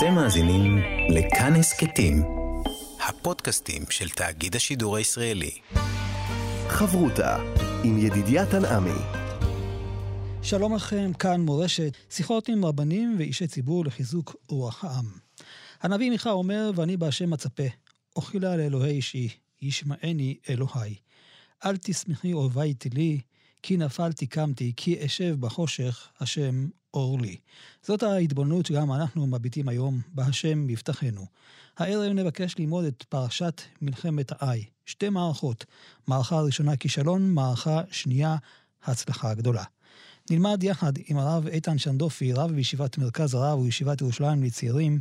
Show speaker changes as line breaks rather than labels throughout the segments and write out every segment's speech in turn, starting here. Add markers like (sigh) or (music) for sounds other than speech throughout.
אתם מאזינים לכאן הסכתים, הפודקאסטים של תאגיד השידור הישראלי.
חברותה עם ידידיה תנעמי.
שלום לכם, כאן מורשת, שיחות עם רבנים ואישי ציבור לחיזוק רוח העם. הנביא מיכה אומר, ואני בהשם אצפה, אוכילה לאלוהי אישי, ישמעני אלוהי. אל תשמחי אויבי תלי, כי נפלתי קמתי, כי אשב בחושך, השם אור לי. זאת ההתבוננות שגם אנחנו מביטים היום, בהשם מבטחנו. הערב נבקש ללמוד את פרשת מלחמת האי. שתי מערכות, מערכה ראשונה כישלון, מערכה שנייה הצלחה גדולה. נלמד יחד עם הרב איתן שנדופי, רב בישיבת מרכז הרב וישיבת ירושלים לצעירים,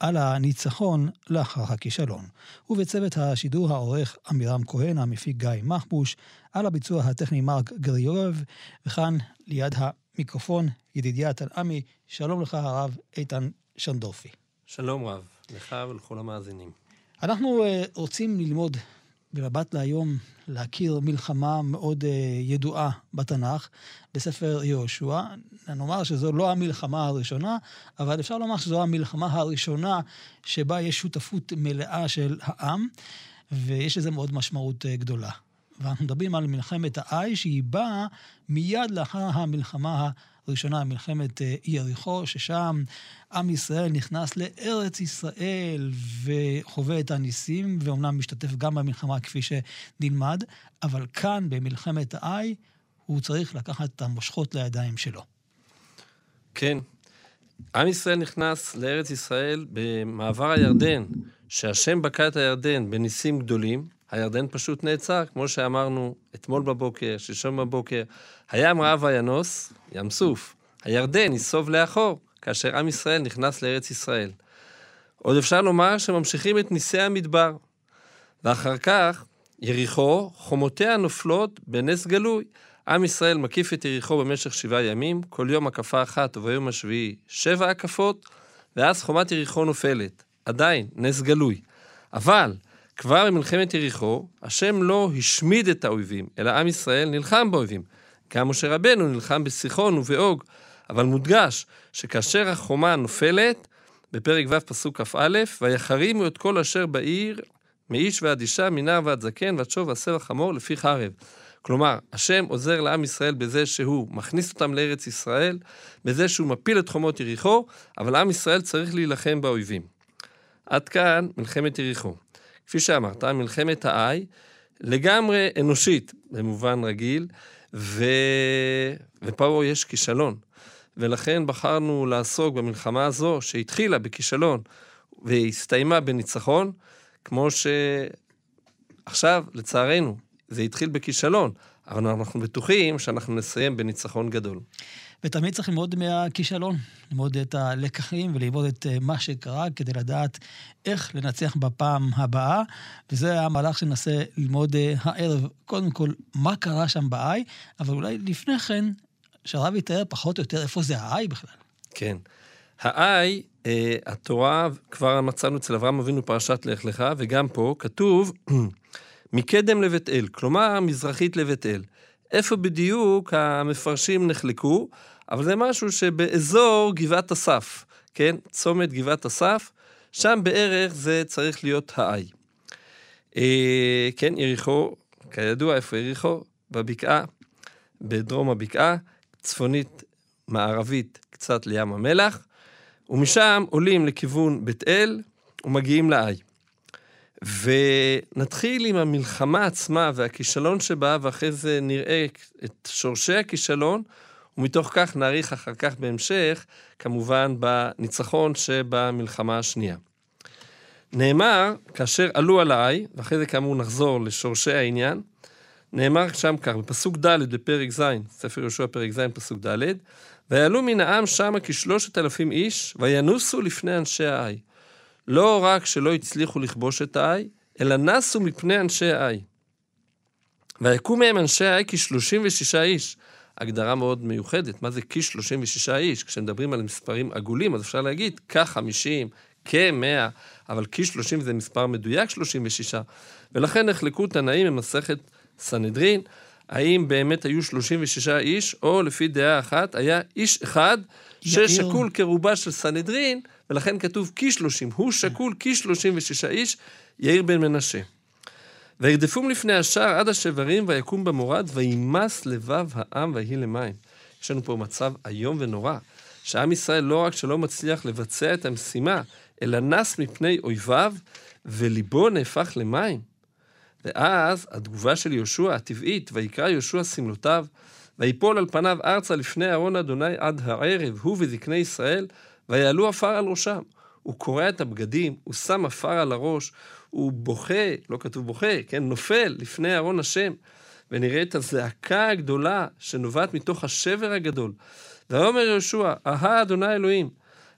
על הניצחון לאחר הכישלון. ובצוות השידור העורך עמירם כהן, המפיק גיא מחבוש, על הביצוע הטכני מרק גריורב, וכאן ליד המיקרופון ידידיה תנעמי, שלום לך הרב איתן שנדורפי.
שלום רב, לך ולכל המאזינים.
אנחנו uh, רוצים ללמוד במבט להיום, להכיר מלחמה מאוד uh, ידועה בתנ"ך, בספר יהושע. נאמר שזו לא המלחמה הראשונה, אבל אפשר לומר שזו המלחמה הראשונה שבה יש שותפות מלאה של העם, ויש לזה מאוד משמעות uh, גדולה. ואנחנו מדברים על מלחמת האי, שהיא באה מיד לאחר המלחמה הראשונה, מלחמת אה, יריחו, ששם עם ישראל נכנס לארץ ישראל וחווה את הניסים, ואומנם משתתף גם במלחמה כפי שנלמד, אבל כאן, במלחמת האי, הוא צריך לקחת את המושכות לידיים שלו.
כן. עם ישראל נכנס לארץ ישראל במעבר הירדן, שהשם בקע את הירדן בניסים גדולים, הירדן פשוט נעצר, כמו שאמרנו אתמול בבוקר, שלשום בבוקר. הים רעב וינוס, ים סוף. הירדן ייסוב לאחור, כאשר עם ישראל נכנס לארץ ישראל. עוד אפשר לומר שממשיכים את ניסי המדבר. ואחר כך, יריחו, חומותיה נופלות בנס גלוי. עם ישראל מקיף את יריחו במשך שבעה ימים, כל יום הקפה אחת וביום השביעי שבע הקפות, ואז חומת יריחו נופלת. עדיין, נס גלוי. אבל, כבר במלחמת יריחו, השם לא השמיד את האויבים, אלא עם ישראל נלחם באויבים. גם משה רבנו נלחם בסיחון ובאוג, אבל מודגש שכאשר החומה נופלת, בפרק ו' פסוק כ"א, ויחרימו את כל אשר בעיר, מאיש ועד אישה, מנער ועד זקן, ועד שוב ועשה וחמור, לפי חרב. כלומר, השם עוזר לעם ישראל בזה שהוא מכניס אותם לארץ ישראל, בזה שהוא מפיל את חומות יריחו, אבל עם ישראל צריך להילחם באויבים. עד כאן מלחמת יריחו. כפי שאמרת, מלחמת האי לגמרי אנושית, במובן רגיל, ו... ופה יש כישלון. ולכן בחרנו לעסוק במלחמה הזו, שהתחילה בכישלון והסתיימה בניצחון, כמו שעכשיו, לצערנו, זה התחיל בכישלון, אבל אנחנו בטוחים שאנחנו נסיים בניצחון גדול.
ותמיד צריך ללמוד מהכישלון, ללמוד את הלקחים וללמוד את אה, מה שקרה כדי לדעת איך לנצח בפעם הבאה, וזה המהלך שננסה ללמוד אה, הערב. קודם כל, מה קרה שם ב-I, אבל אולי לפני כן, שהרב יתאר פחות או יותר איפה זה ה-I בכלל.
כן. ה-I, אה, התורה, כבר מצאנו אצל אברהם אבינו פרשת לך לך, וגם פה כתוב, (clears throat) מקדם לבית אל, כלומר, מזרחית לבית אל. איפה בדיוק המפרשים נחלקו, אבל זה משהו שבאזור גבעת אסף, כן? צומת גבעת אסף, שם בערך זה צריך להיות האי. אה, כן, יריחו, כידוע, איפה יריחו? בבקעה, בדרום הבקעה, צפונית מערבית קצת לים המלח, ומשם עולים לכיוון בית אל ומגיעים לאי. ונתחיל עם המלחמה עצמה והכישלון שבה, ואחרי זה נראה את שורשי הכישלון, ומתוך כך נאריך אחר כך בהמשך, כמובן, בניצחון שבמלחמה השנייה. נאמר, כאשר עלו עליי, ואחרי זה כאמור נחזור לשורשי העניין, נאמר שם כך, בפסוק ד' בפרק ז', ספר יהושע פרק ז', פסוק ד', ויעלו מן העם שמה כשלושת אלפים איש, וינוסו לפני אנשי האי. לא רק שלא הצליחו לכבוש את האי, אלא נסו מפני אנשי האי. ויקום מהם אנשי האי כ-36 איש. הגדרה מאוד מיוחדת, מה זה כ-36 איש? כשמדברים על מספרים עגולים, אז אפשר להגיד כ-50, כ-100, אבל כ-30 זה מספר מדויק 36, ולכן נחלקו תנאים במסכת סנהדרין, האם באמת היו 36 איש, או לפי דעה אחת, היה איש אחד. ששקול כרובה של סנהדרין, ולכן כתוב כ-30. הוא שקול כ-36 איש, יאיר בן מנשה. וירדפום לפני השער עד השברים, ויקום במורד, וימס לבב העם ויהי למים. יש לנו פה מצב איום ונורא, שעם ישראל לא רק שלא מצליח לבצע את המשימה, אלא נס מפני אויביו, וליבו נהפך למים. ואז התגובה של יהושע הטבעית, ויקרא יהושע שמלותיו, ויפול על פניו ארצה לפני ארון אדוני עד הערב, הוא וזקני ישראל, ויעלו עפר על ראשם. הוא קורע את הבגדים, הוא שם עפר על הראש, הוא בוכה, לא כתוב בוכה, כן, נופל לפני ארון השם, ונראה את הזעקה הגדולה שנובעת מתוך השבר הגדול. ויאמר יהושע, אהה אדוני אלוהים,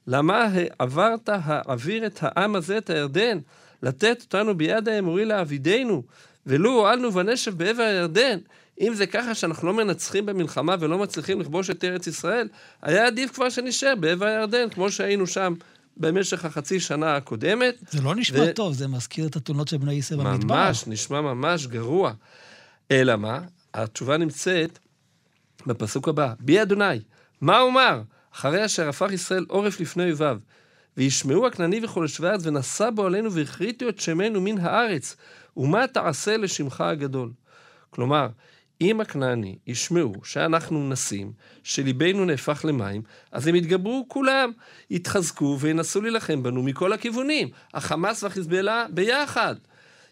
למה העברת העביר את העם הזה את הירדן, לתת אותנו ביד האמורי לעבידנו, ולו הועלנו ונשב בעבר הירדן. אם זה ככה שאנחנו לא מנצחים במלחמה ולא מצליחים לכבוש את ארץ ישראל, היה עדיף כבר שנשאר בעבר הירדן, כמו שהיינו שם במשך החצי שנה הקודמת.
זה לא נשמע
ו-
טוב, זה מזכיר את התלונות של בני ישראל במדבר.
ממש, נשמע ממש גרוע. אלא מה? התשובה נמצאת בפסוק הבא. בי אדוני, מה אומר? אחרי אשר הפך ישראל עורף לפני אויביו. וישמעו הכנעני וכל יושבי הארץ, ונשא בו עלינו והכריתו את שמנו מן הארץ. ומה תעשה לשמך הגדול? כלומר, אם הכנעני ישמעו שאנחנו נסים, שליבנו נהפך למים, אז הם יתגברו כולם, יתחזקו וינסו להילחם בנו מכל הכיוונים. החמאס והחיזבאללה ביחד.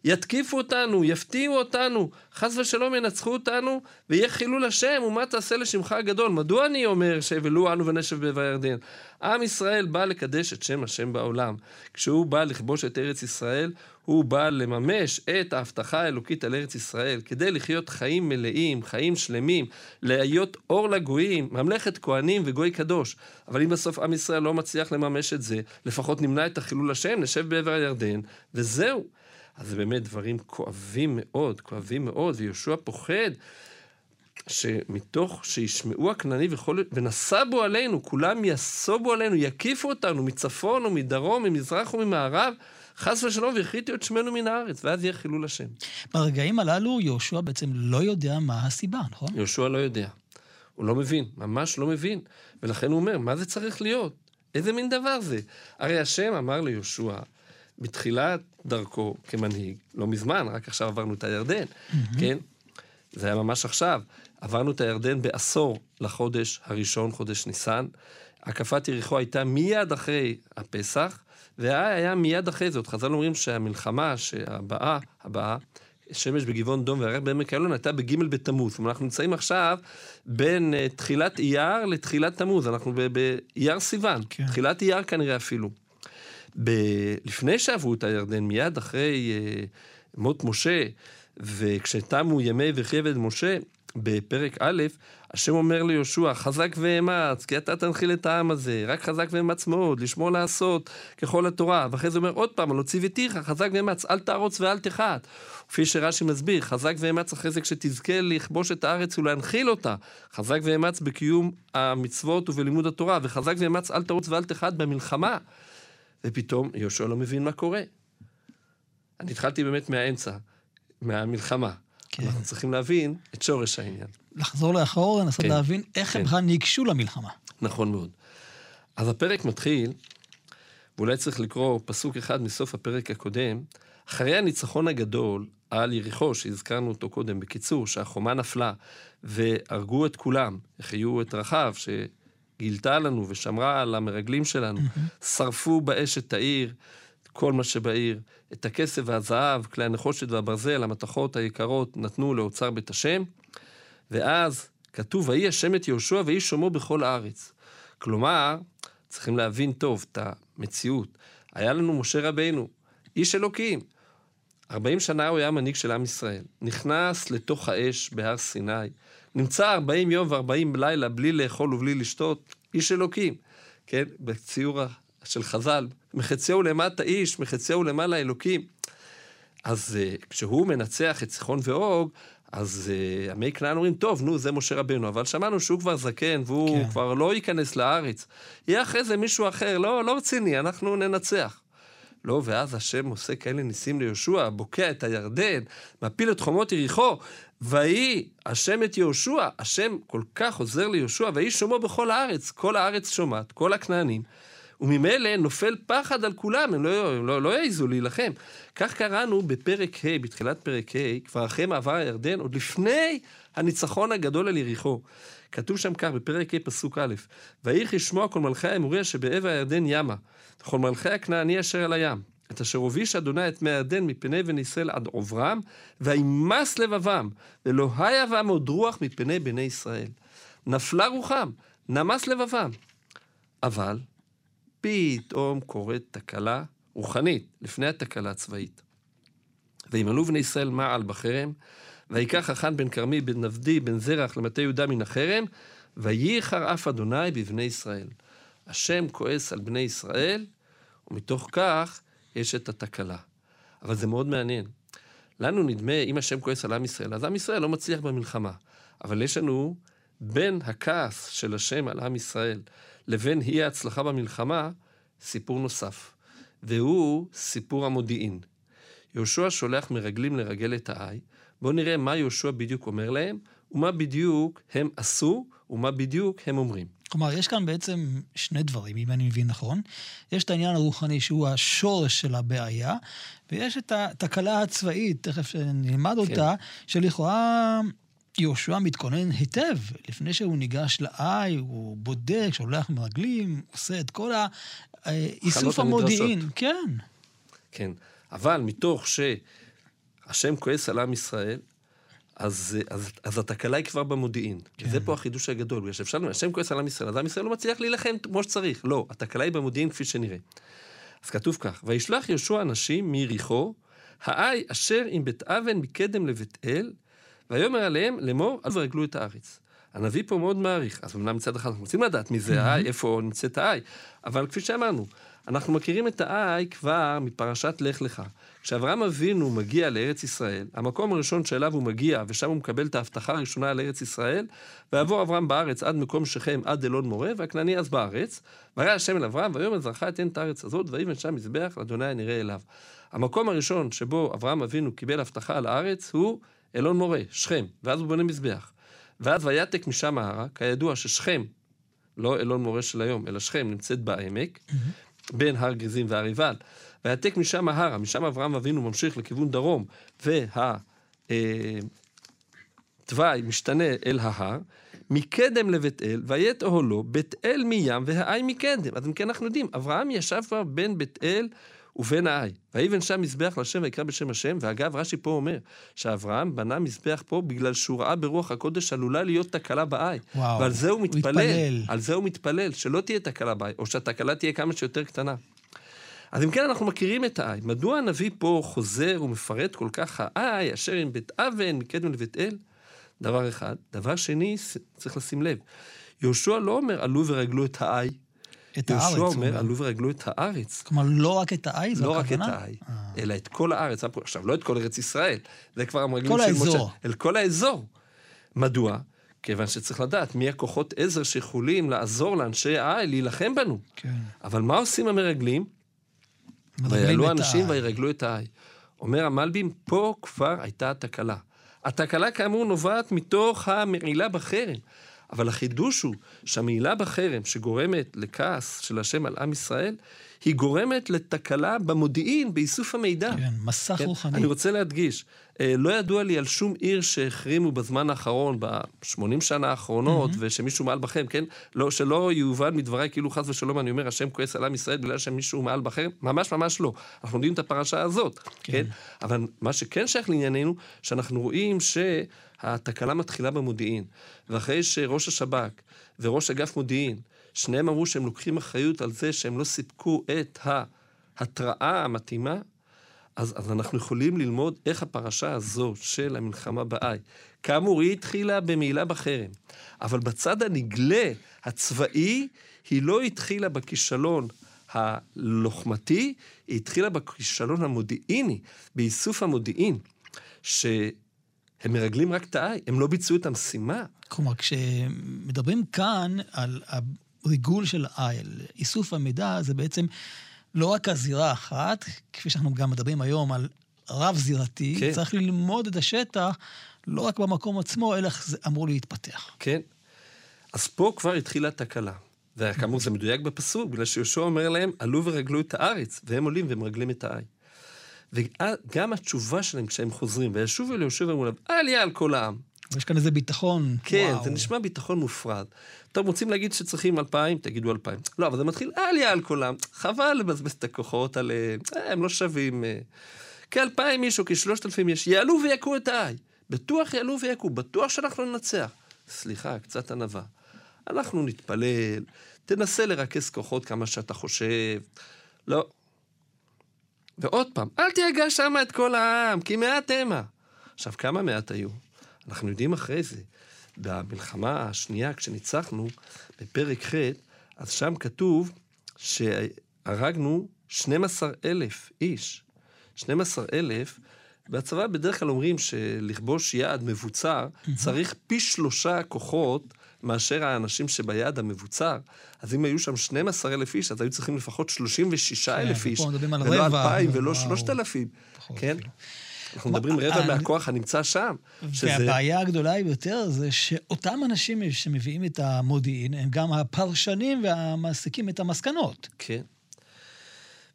יתקיפו אותנו, יפתיעו אותנו, חס ושלום ינצחו אותנו, ויהיה חילול השם, ומה תעשה לשמך הגדול? מדוע אני אומר שהבלו אנו ונשב בעבר הירדן? עם ישראל בא לקדש את שם השם בעולם. כשהוא בא לכבוש את ארץ ישראל, הוא בא לממש את ההבטחה האלוקית על ארץ ישראל, כדי לחיות חיים מלאים, חיים שלמים, להיות אור לגויים, ממלכת כהנים וגוי קדוש. אבל אם בסוף עם ישראל לא מצליח לממש את זה, לפחות נמנע את החילול השם, נשב בעבר הירדן, וזהו. אז זה באמת דברים כואבים מאוד, כואבים מאוד, ויהושע פוחד שמתוך שישמעו הכנעני וכל... ונשא בו עלינו, כולם יסובו עלינו, יקיפו אותנו מצפון ומדרום, ממזרח וממערב, חס ושלום, והכריתו את שמנו מן הארץ, ואז יהיה חילול השם.
ברגעים הללו יהושע בעצם לא יודע מה הסיבה, נכון?
יהושע לא יודע. הוא לא מבין, ממש לא מבין. ולכן הוא אומר, מה זה צריך להיות? איזה מין דבר זה? הרי השם אמר ליהושע, בתחילת דרכו כמנהיג, לא מזמן, רק עכשיו עברנו את הירדן, כן? זה היה ממש עכשיו. עברנו את הירדן בעשור לחודש הראשון, חודש ניסן. הקפת יריחו הייתה מיד אחרי הפסח, והאי היה מיד אחרי זאת. חז"ל אומרים שהמלחמה שהבאה, הבאה, שמש בגבעון דום והירח בעמק איילון הייתה בג' בתמוז. כלומר, אנחנו נמצאים עכשיו בין uh, תחילת אייר לתחילת תמוז. אנחנו באייר סיוון,
כן.
תחילת אייר כנראה אפילו. ב- לפני שעברו את הירדן, מיד אחרי uh, מות משה, וכשתמו ימי וכי עבד משה, בפרק א', השם אומר ליהושע, חזק ואמץ, כי אתה תנחיל את העם הזה, רק חזק ואמץ מאוד, לשמור לעשות ככל התורה. ואחרי זה אומר עוד פעם, הלא ציוויתיך, חזק ואמץ, אל תערוץ ואל תחת. כפי שרש"י מסביר, חזק ואמץ אחרי זה כשתזכה לכבוש את הארץ ולהנחיל אותה. חזק ואמץ בקיום המצוות ובלימוד התורה, וחזק ואמץ אל תרוץ ואל תחת במלחמה. ופתאום יהושע לא מבין מה קורה. אני התחלתי באמת מהאמצע, מהמלחמה.
כן.
אנחנו צריכים להבין את שורש העניין.
לחזור לאחור, לנסות
כן,
להבין איך הם
כן.
בכלל ניגשו למלחמה.
נכון מאוד. אז הפרק מתחיל, ואולי צריך לקרוא פסוק אחד מסוף הפרק הקודם, אחרי הניצחון הגדול על יריחו, שהזכרנו אותו קודם, בקיצור, שהחומה נפלה, והרגו את כולם, החיו את רחב, שגילתה לנו ושמרה על המרגלים שלנו, שרפו באש את העיר, כל מה שבעיר, את הכסף והזהב, כלי הנחושת והברזל, המתכות היקרות, נתנו לאוצר בית השם, ואז כתוב, ויהי השם את יהושע ויהי שומו בכל הארץ. כלומר, צריכים להבין טוב את המציאות. היה לנו משה רבינו, איש אלוקים. 40 שנה הוא היה מנהיג של עם ישראל. נכנס לתוך האש בהר סיני, נמצא 40 יום ו-40 לילה בלי לאכול ובלי לשתות, איש אלוקים. כן, בציור של חז"ל, מחציהו למטה איש, מחציהו למעלה אלוקים. אז uh, כשהוא מנצח את סיחון ואוג, אז uh, עמי כנען אומרים, טוב, נו, זה משה רבנו, אבל שמענו שהוא כבר זקן, והוא
כן.
כבר לא ייכנס לארץ. יהיה אחרי זה מישהו אחר, לא, לא רציני, אנחנו ננצח. לא, ואז השם עושה כאלה ניסים ליהושע, בוקע את הירדן, מפיל את חומות יריחו, ויהי השם את יהושע, השם כל כך עוזר ליהושע, ויהי שומו בכל הארץ, כל הארץ שומעת, כל הכנענים, וממילא נופל פחד על כולם, הם לא, הם לא, לא יעזו להילחם. כך קראנו בפרק ה', בתחילת פרק ה', כבר אחרי מעבר הירדן, עוד לפני הניצחון הגדול על יריחו. כתוב שם כך, בפרק ה', פסוק א', ויהי לשמוע כל מלכי האמורי אשר בעבר הירדן ימה, וכל מלכי הכנעני אשר על הים. את אשר הוביש אדוני את מי הירדן מפני בני ישראל עד עוברם, וימס לבבם, ולא היה בם עוד רוח מפני בני ישראל. נפלה רוחם, נמס לבבם. אבל פתאום קורית תקלה רוחנית, לפני התקלה הצבאית. וימלאו בני ישראל מעל בחרם, ויקח החאן בן כרמי בן נבדי בן זרח למטה יהודה מן החרם, וייחר אף אדוני בבני ישראל. השם כועס על בני ישראל, ומתוך כך יש את התקלה. אבל זה מאוד מעניין. לנו נדמה, אם השם כועס על עם ישראל, אז עם ישראל לא מצליח במלחמה. אבל יש לנו, בין הכעס של השם על עם ישראל לבין אי ההצלחה במלחמה, סיפור נוסף. והוא סיפור המודיעין. יהושע שולח מרגלים לרגל את העי. בואו נראה מה יהושע בדיוק אומר להם, ומה בדיוק הם עשו, ומה בדיוק הם אומרים.
כלומר, יש כאן בעצם שני דברים, אם אני מבין נכון. יש את העניין הרוחני שהוא השורש של הבעיה, ויש את התקלה הצבאית, תכף נלמד כן. אותה, שלכאורה יהושע מתכונן היטב. לפני שהוא ניגש לאי, הוא בודק, שולח מרגלים, עושה את כל האיסוף המודיעין. כן.
כן, אבל מתוך שהשם כועס על עם ישראל, אז, אז, אז התקלה היא כבר במודיעין. כן. וזה פה החידוש הגדול, בגלל שאפשר, השם כועס על עם ישראל, אז עם ישראל לא מצליח להילחם כמו שצריך. לא, התקלה היא במודיעין כפי שנראה. אז כתוב כך, וישלח יהושע אנשים מיריחו, האי אשר עם בית אבן מקדם לבית אל, ויאמר עליהם לאמור, אל ורגלו את הארץ. הנביא פה מאוד מעריך. אז אמנם מצד אחד אנחנו רוצים לדעת מי זה האי, איפה נמצאת האי, אבל כפי שאמרנו, אנחנו מכירים את האי כבר מפרשת לך לך. כשאברהם אבינו מגיע לארץ ישראל, המקום הראשון שאליו הוא מגיע, ושם הוא מקבל את ההבטחה הראשונה על ארץ ישראל, ויעבור אברהם בארץ עד מקום שכם, עד אלון מורה, והכנעני אז בארץ, וירא השם אל אברהם, ויאמר זרחה אתן את הארץ הזאת, ויבן שם מזבח לאדוני הנראה אליו. המקום הראשון שבו אברהם אבינו קיבל הבטחה על הארץ הוא אלון מורה, שכם, ואז הוא בונה מזבח. ואז ויתק משם ההרה, כידוע ששכם, לא אלון מורה של היום, אלא שכם נמצאת בעמק, mm-hmm. בין הר גריזים והר עיבל. ויתק משם ההרה, משם אברהם אבינו ממשיך לכיוון דרום, והתוואי אה, משתנה אל ההר, מקדם לבית אל, ויית אוהלו, בית אל מים והאי מקדם. אז אם כן אנחנו יודעים, אברהם ישב כבר בין בית אל ובין האי. ויבן שם מזבח להשם ויקרא בשם השם, ואגב, רש"י פה אומר שאברהם בנה מזבח פה בגלל שהוא ראה ברוח הקודש עלולה להיות תקלה באי. וואו, ועל זה הוא מתפלל. הוא מתפלל. על זה הוא מתפלל, שלא תהיה תקלה באי, או שהתקלה תהיה כמה שיותר קטנה. אז אם כן, אנחנו מכירים את האי. מדוע הנביא פה חוזר ומפרט כל כך האי, אשר עם בית אבן, מקדם לבית אל? דבר אחד. דבר שני, צריך לשים לב, יהושע לא אומר עלו ורגלו את האי,
את הארץ.
יהושע אומר, עלו ורגלו את הארץ.
כלומר, לא רק את האי, זו
לא הכוונה? לא רק את האי, אה. אלא את כל הארץ. עכשיו, לא את כל ארץ ישראל, זה כבר המרגלים
של משה. כל האזור.
אל כל האזור. מדוע? כיוון שצריך לדעת מי הכוחות עזר שיכולים לעזור לאנשי האי להילחם בנו.
כן.
אבל מה עושים המרגלים? ויעלו אנשים וירגלו את האי. אומר המלבים, פה כבר הייתה תקלה. התקלה כאמור נובעת מתוך המעילה בחרם. אבל החידוש הוא שהמעילה בחרם שגורמת לכעס של השם על עם ישראל, היא גורמת לתקלה במודיעין, באיסוף המידע.
כן, מסך כן? רוחני.
אני רוצה להדגיש, אה, לא ידוע לי על שום עיר שהחרימו בזמן האחרון, ב-80 שנה האחרונות, mm-hmm. ושמישהו מעל בכם, כן? לא, שלא יובן מדבריי כאילו חס ושלום אני אומר, השם כועס על עם ישראל בגלל שמישהו מעל בחרם, ממש ממש לא. אנחנו יודעים את הפרשה הזאת, כן? כן? אבל מה שכן שייך לענייננו, שאנחנו רואים שהתקלה מתחילה במודיעין. ואחרי שראש השב"כ וראש אגף מודיעין, שניהם אמרו שהם לוקחים אחריות על זה שהם לא סיפקו את ההתראה המתאימה, אז, אז אנחנו יכולים ללמוד איך הפרשה הזו של המלחמה באי, כאמור, היא התחילה במעילה בחרם, אבל בצד הנגלה, הצבאי, היא לא התחילה בכישלון הלוחמתי, היא התחילה בכישלון המודיעיני, באיסוף המודיעין, שהם מרגלים רק את האי, הם לא ביצעו את המשימה.
כלומר, כשמדברים כאן על הריגול של האי, על איסוף המידע, זה בעצם... לא רק הזירה האחת, כפי שאנחנו גם מדברים היום על רב-זירתי, כן. צריך ללמוד את השטח לא רק במקום עצמו, אלא זה אמור להתפתח.
כן. אז פה כבר התחילה תקלה. וכאמור, זה מדויק בפסוק, בגלל שיהושע אומר להם, עלו ורגלו את הארץ, והם עולים ומרגלים את האי. וגם התשובה שלהם כשהם חוזרים, וישובו אל יהושע ואמרו להם, עלייה על כל העם.
יש כאן איזה ביטחון.
כן,
וואו.
זה נשמע ביטחון מופרד. טוב, רוצים להגיד שצריכים אלפיים, תגידו אלפיים. לא, אבל זה מתחיל, עלייה על כל העם. חבל לבזבז את הכוחות על... אה, הם לא שווים... אה, כאלפיים איש או כשלושת אלפים איש, יעלו ויכו את האי. בטוח יעלו ויכו, בטוח שאנחנו ננצח. סליחה, קצת ענווה. אנחנו נתפלל, תנסה לרכז כוחות כמה שאתה חושב. לא. ועוד פעם, אל תיגע שם את כל העם, כי מעט המה. עכשיו, כמה מעט היו? אנחנו יודעים אחרי זה. במלחמה השנייה, כשניצחנו, בפרק ח', אז שם כתוב שהרגנו 12 אלף איש. 12 אלף, בצבא בדרך כלל אומרים שלכבוש יעד מבוצר, צריך פי שלושה כוחות מאשר האנשים שביעד המבוצר. אז אם היו שם 12 אלף איש, אז היו צריכים לפחות 36 אלף
כן,
איש. ולא
רבע,
2,000 ולא
וואו.
3,000.
פחות
כן? אנחנו מדברים רבע מהכוח הנמצא שם. שזה...
והבעיה הגדולה ביותר זה שאותם אנשים שמביאים את המודיעין, הם גם הפרשנים והמסיקים את המסקנות.
כן.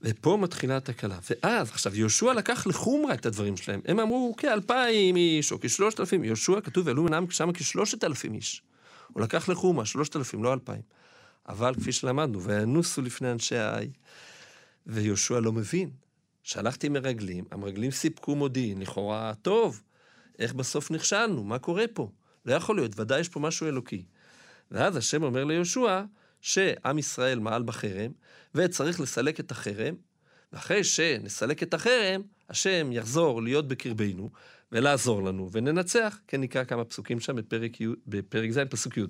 ופה מתחילה התקלה. ואז, עכשיו, יהושע לקח לחומרה את הדברים שלהם. הם אמרו כאלפיים איש, או כשלושת אלפים. יהושע, כתוב, ועלו מנם שם כשלושת אלפים איש. הוא לקח שלושת אלפים, לא אלפיים. אבל כפי שלמדנו, וינוסו לפני אנשי האי. ויהושע לא מבין. שלחתי מרגלים, המרגלים סיפקו מודיעין, לכאורה, טוב, איך בסוף נכשלנו? מה קורה פה? לא יכול להיות, ודאי יש פה משהו אלוקי. ואז השם אומר ליהושע, שעם ישראל מעל בחרם, וצריך לסלק את החרם, ואחרי שנסלק את החרם, השם יחזור להיות בקרבנו, ולעזור לנו, וננצח. כן נקרא כמה פסוקים שם בפרק, י', בפרק ז', פסוק י'.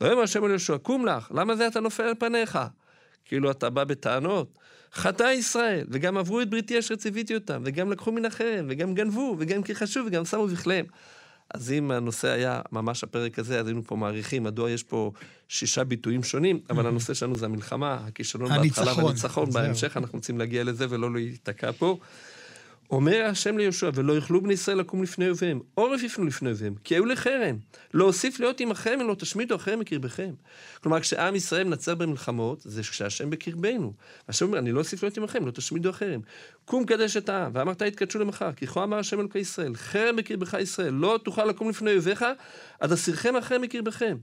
ויאמר השם אל יהושע, קום לך, למה זה אתה נופל על פניך? כאילו אתה בא בטענות. חטא ישראל, וגם עברו את בריתי אשר ציוויתי אותם, וגם לקחו מן החרם, וגם גנבו, וגם כחשו, וגם שמו בכליהם. אז אם הנושא היה ממש הפרק הזה, אז היינו פה מעריכים מדוע יש פה שישה ביטויים שונים, אבל הנושא שלנו זה המלחמה, הכישלון בהתחלה
הניצחון.
והניצחון. בהמשך, אנחנו רוצים להגיע לזה ולא להיתקע פה. אומר השם ליהושע, ולא יוכלו בני ישראל לקום לפני אויביהם, עורף יפנו לפני אויביהם, כי היו לחרם. להוסיף להיות עמכם, אם לא תשמידו החרם מקרבכם. כלומר, כשעם ישראל מנצח במלחמות, זה כשהשם בקרבנו. השם אומר, אני לא אוסיף להיות עמכם, לא תשמידו החרם. קום קדש את העם, ואמרת יתקדשו למחר, כי כה אמר השם אלוקי ישראל, חרם בקרבך ישראל, לא תוכל לקום לפני אויביך, עד אסירכם החרם מקרבכם.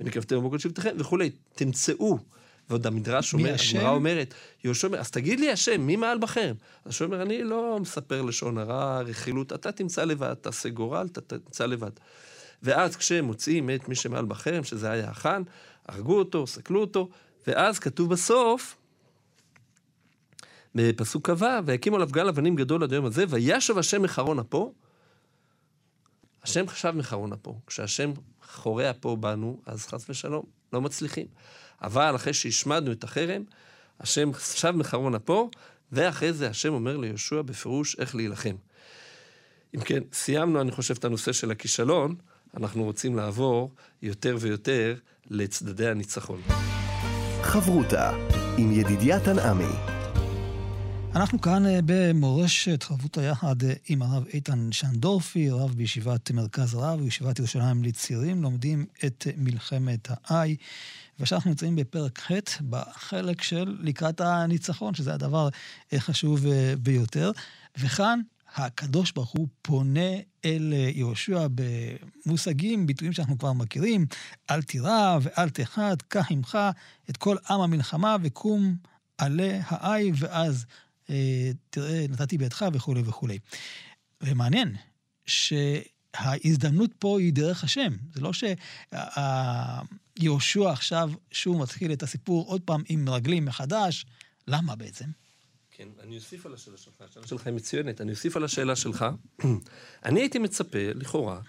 ונקרבתם בבוקר שבטכם וכולי. תמצאו. ועוד המדרש אומר? הגמרא אומרת, יהושע אומר, אז תגיד לי השם, מי מעל בחרם? אז השם אומר, אני לא מספר לשון הרע, רכילות, אתה תמצא לבד, תעשה גורל, אתה תמצא לבד. ואז כשהם מוצאים את מי שמעל בחרם, שזה היה החאן, הרגו אותו, סקלו אותו, ואז כתוב בסוף, בפסוק כ"ו, והקימו עליו גל אבנים גדול עד היום הזה, וישב השם מחרון אפו. השם חשב מחרון אפו. כשהשם חורע פה בנו, אז חס ושלום, לא מצליחים. אבל אחרי שהשמדנו את החרם, השם שב מחרון אפו, ואחרי זה השם אומר ליהושע בפירוש איך להילחם. אם כן, סיימנו, אני חושב, את הנושא של הכישלון, אנחנו רוצים לעבור יותר ויותר לצדדי הניצחון.
חברותה עם ידידיה תנעמי.
אנחנו כאן אה, במורשת חברות היחד אה, עם הרב איתן שנדורפי, רב בישיבת מרכז הרב וישיבת ירושלים לצעירים, לומדים את מלחמת האי. ועכשיו אנחנו נמצאים בפרק ח' בחלק של לקראת הניצחון, שזה הדבר אה, חשוב אה, ביותר. וכאן הקדוש ברוך הוא פונה אל אה, יהושע במושגים, ביטויים שאנחנו כבר מכירים, אל תירא ואל תחת, קח עמך את כל עם המלחמה וקום עלה האי, ואז אה, תראה, נתתי בידך וכולי וכולי. ומעניין שההזדמנות פה היא דרך השם. זה לא שיהושע עכשיו שוב מתחיל את הסיפור עוד פעם עם רגלים מחדש. למה בעצם?
כן, אני אוסיף על השאלה שלך, השאלה שלך היא מצוינת, אני אוסיף על השאלה שלך. (clears throat) אני הייתי מצפה, לכאורה,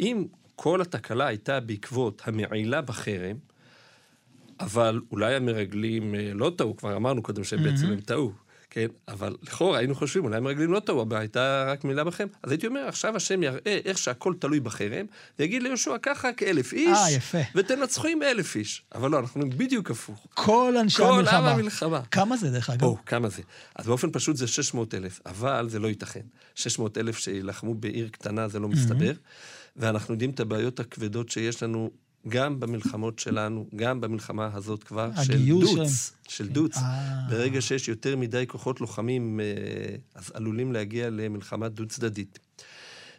אם כל התקלה הייתה בעקבות המעילה בחרם, אבל אולי המרגלים אה, לא טעו, כבר אמרנו קודם שהם בעצם הם טעו. כן, אבל לכאורה היינו חושבים, אולי המרגלים לא טעו, הייתה רק מילה בכם. אז הייתי אומר, עכשיו השם יראה איך שהכל תלוי בחרם, ויגיד ליהושע, קח רק אלף איש,
אה, יפה.
ותנצחו עם אלף איש. אבל לא, אנחנו בדיוק הפוך.
כל אנשי
כל עם
המלחמה.
המלחמה.
כמה זה, דרך אגב?
או, כמה זה? אז באופן פשוט זה 600 אלף, אבל זה לא ייתכן. 600 אלף שיילחמו בעיר קטנה זה לא מסתבר, ואנחנו יודעים את הבעיות הכבדות שיש לנו גם במלחמות שלנו, גם במלחמה הזאת כבר, של דוץ,
שלהם.
של דוץ.
אה.
ברגע שיש יותר מדי כוחות לוחמים, אה, אז עלולים להגיע למלחמה דו-צדדית.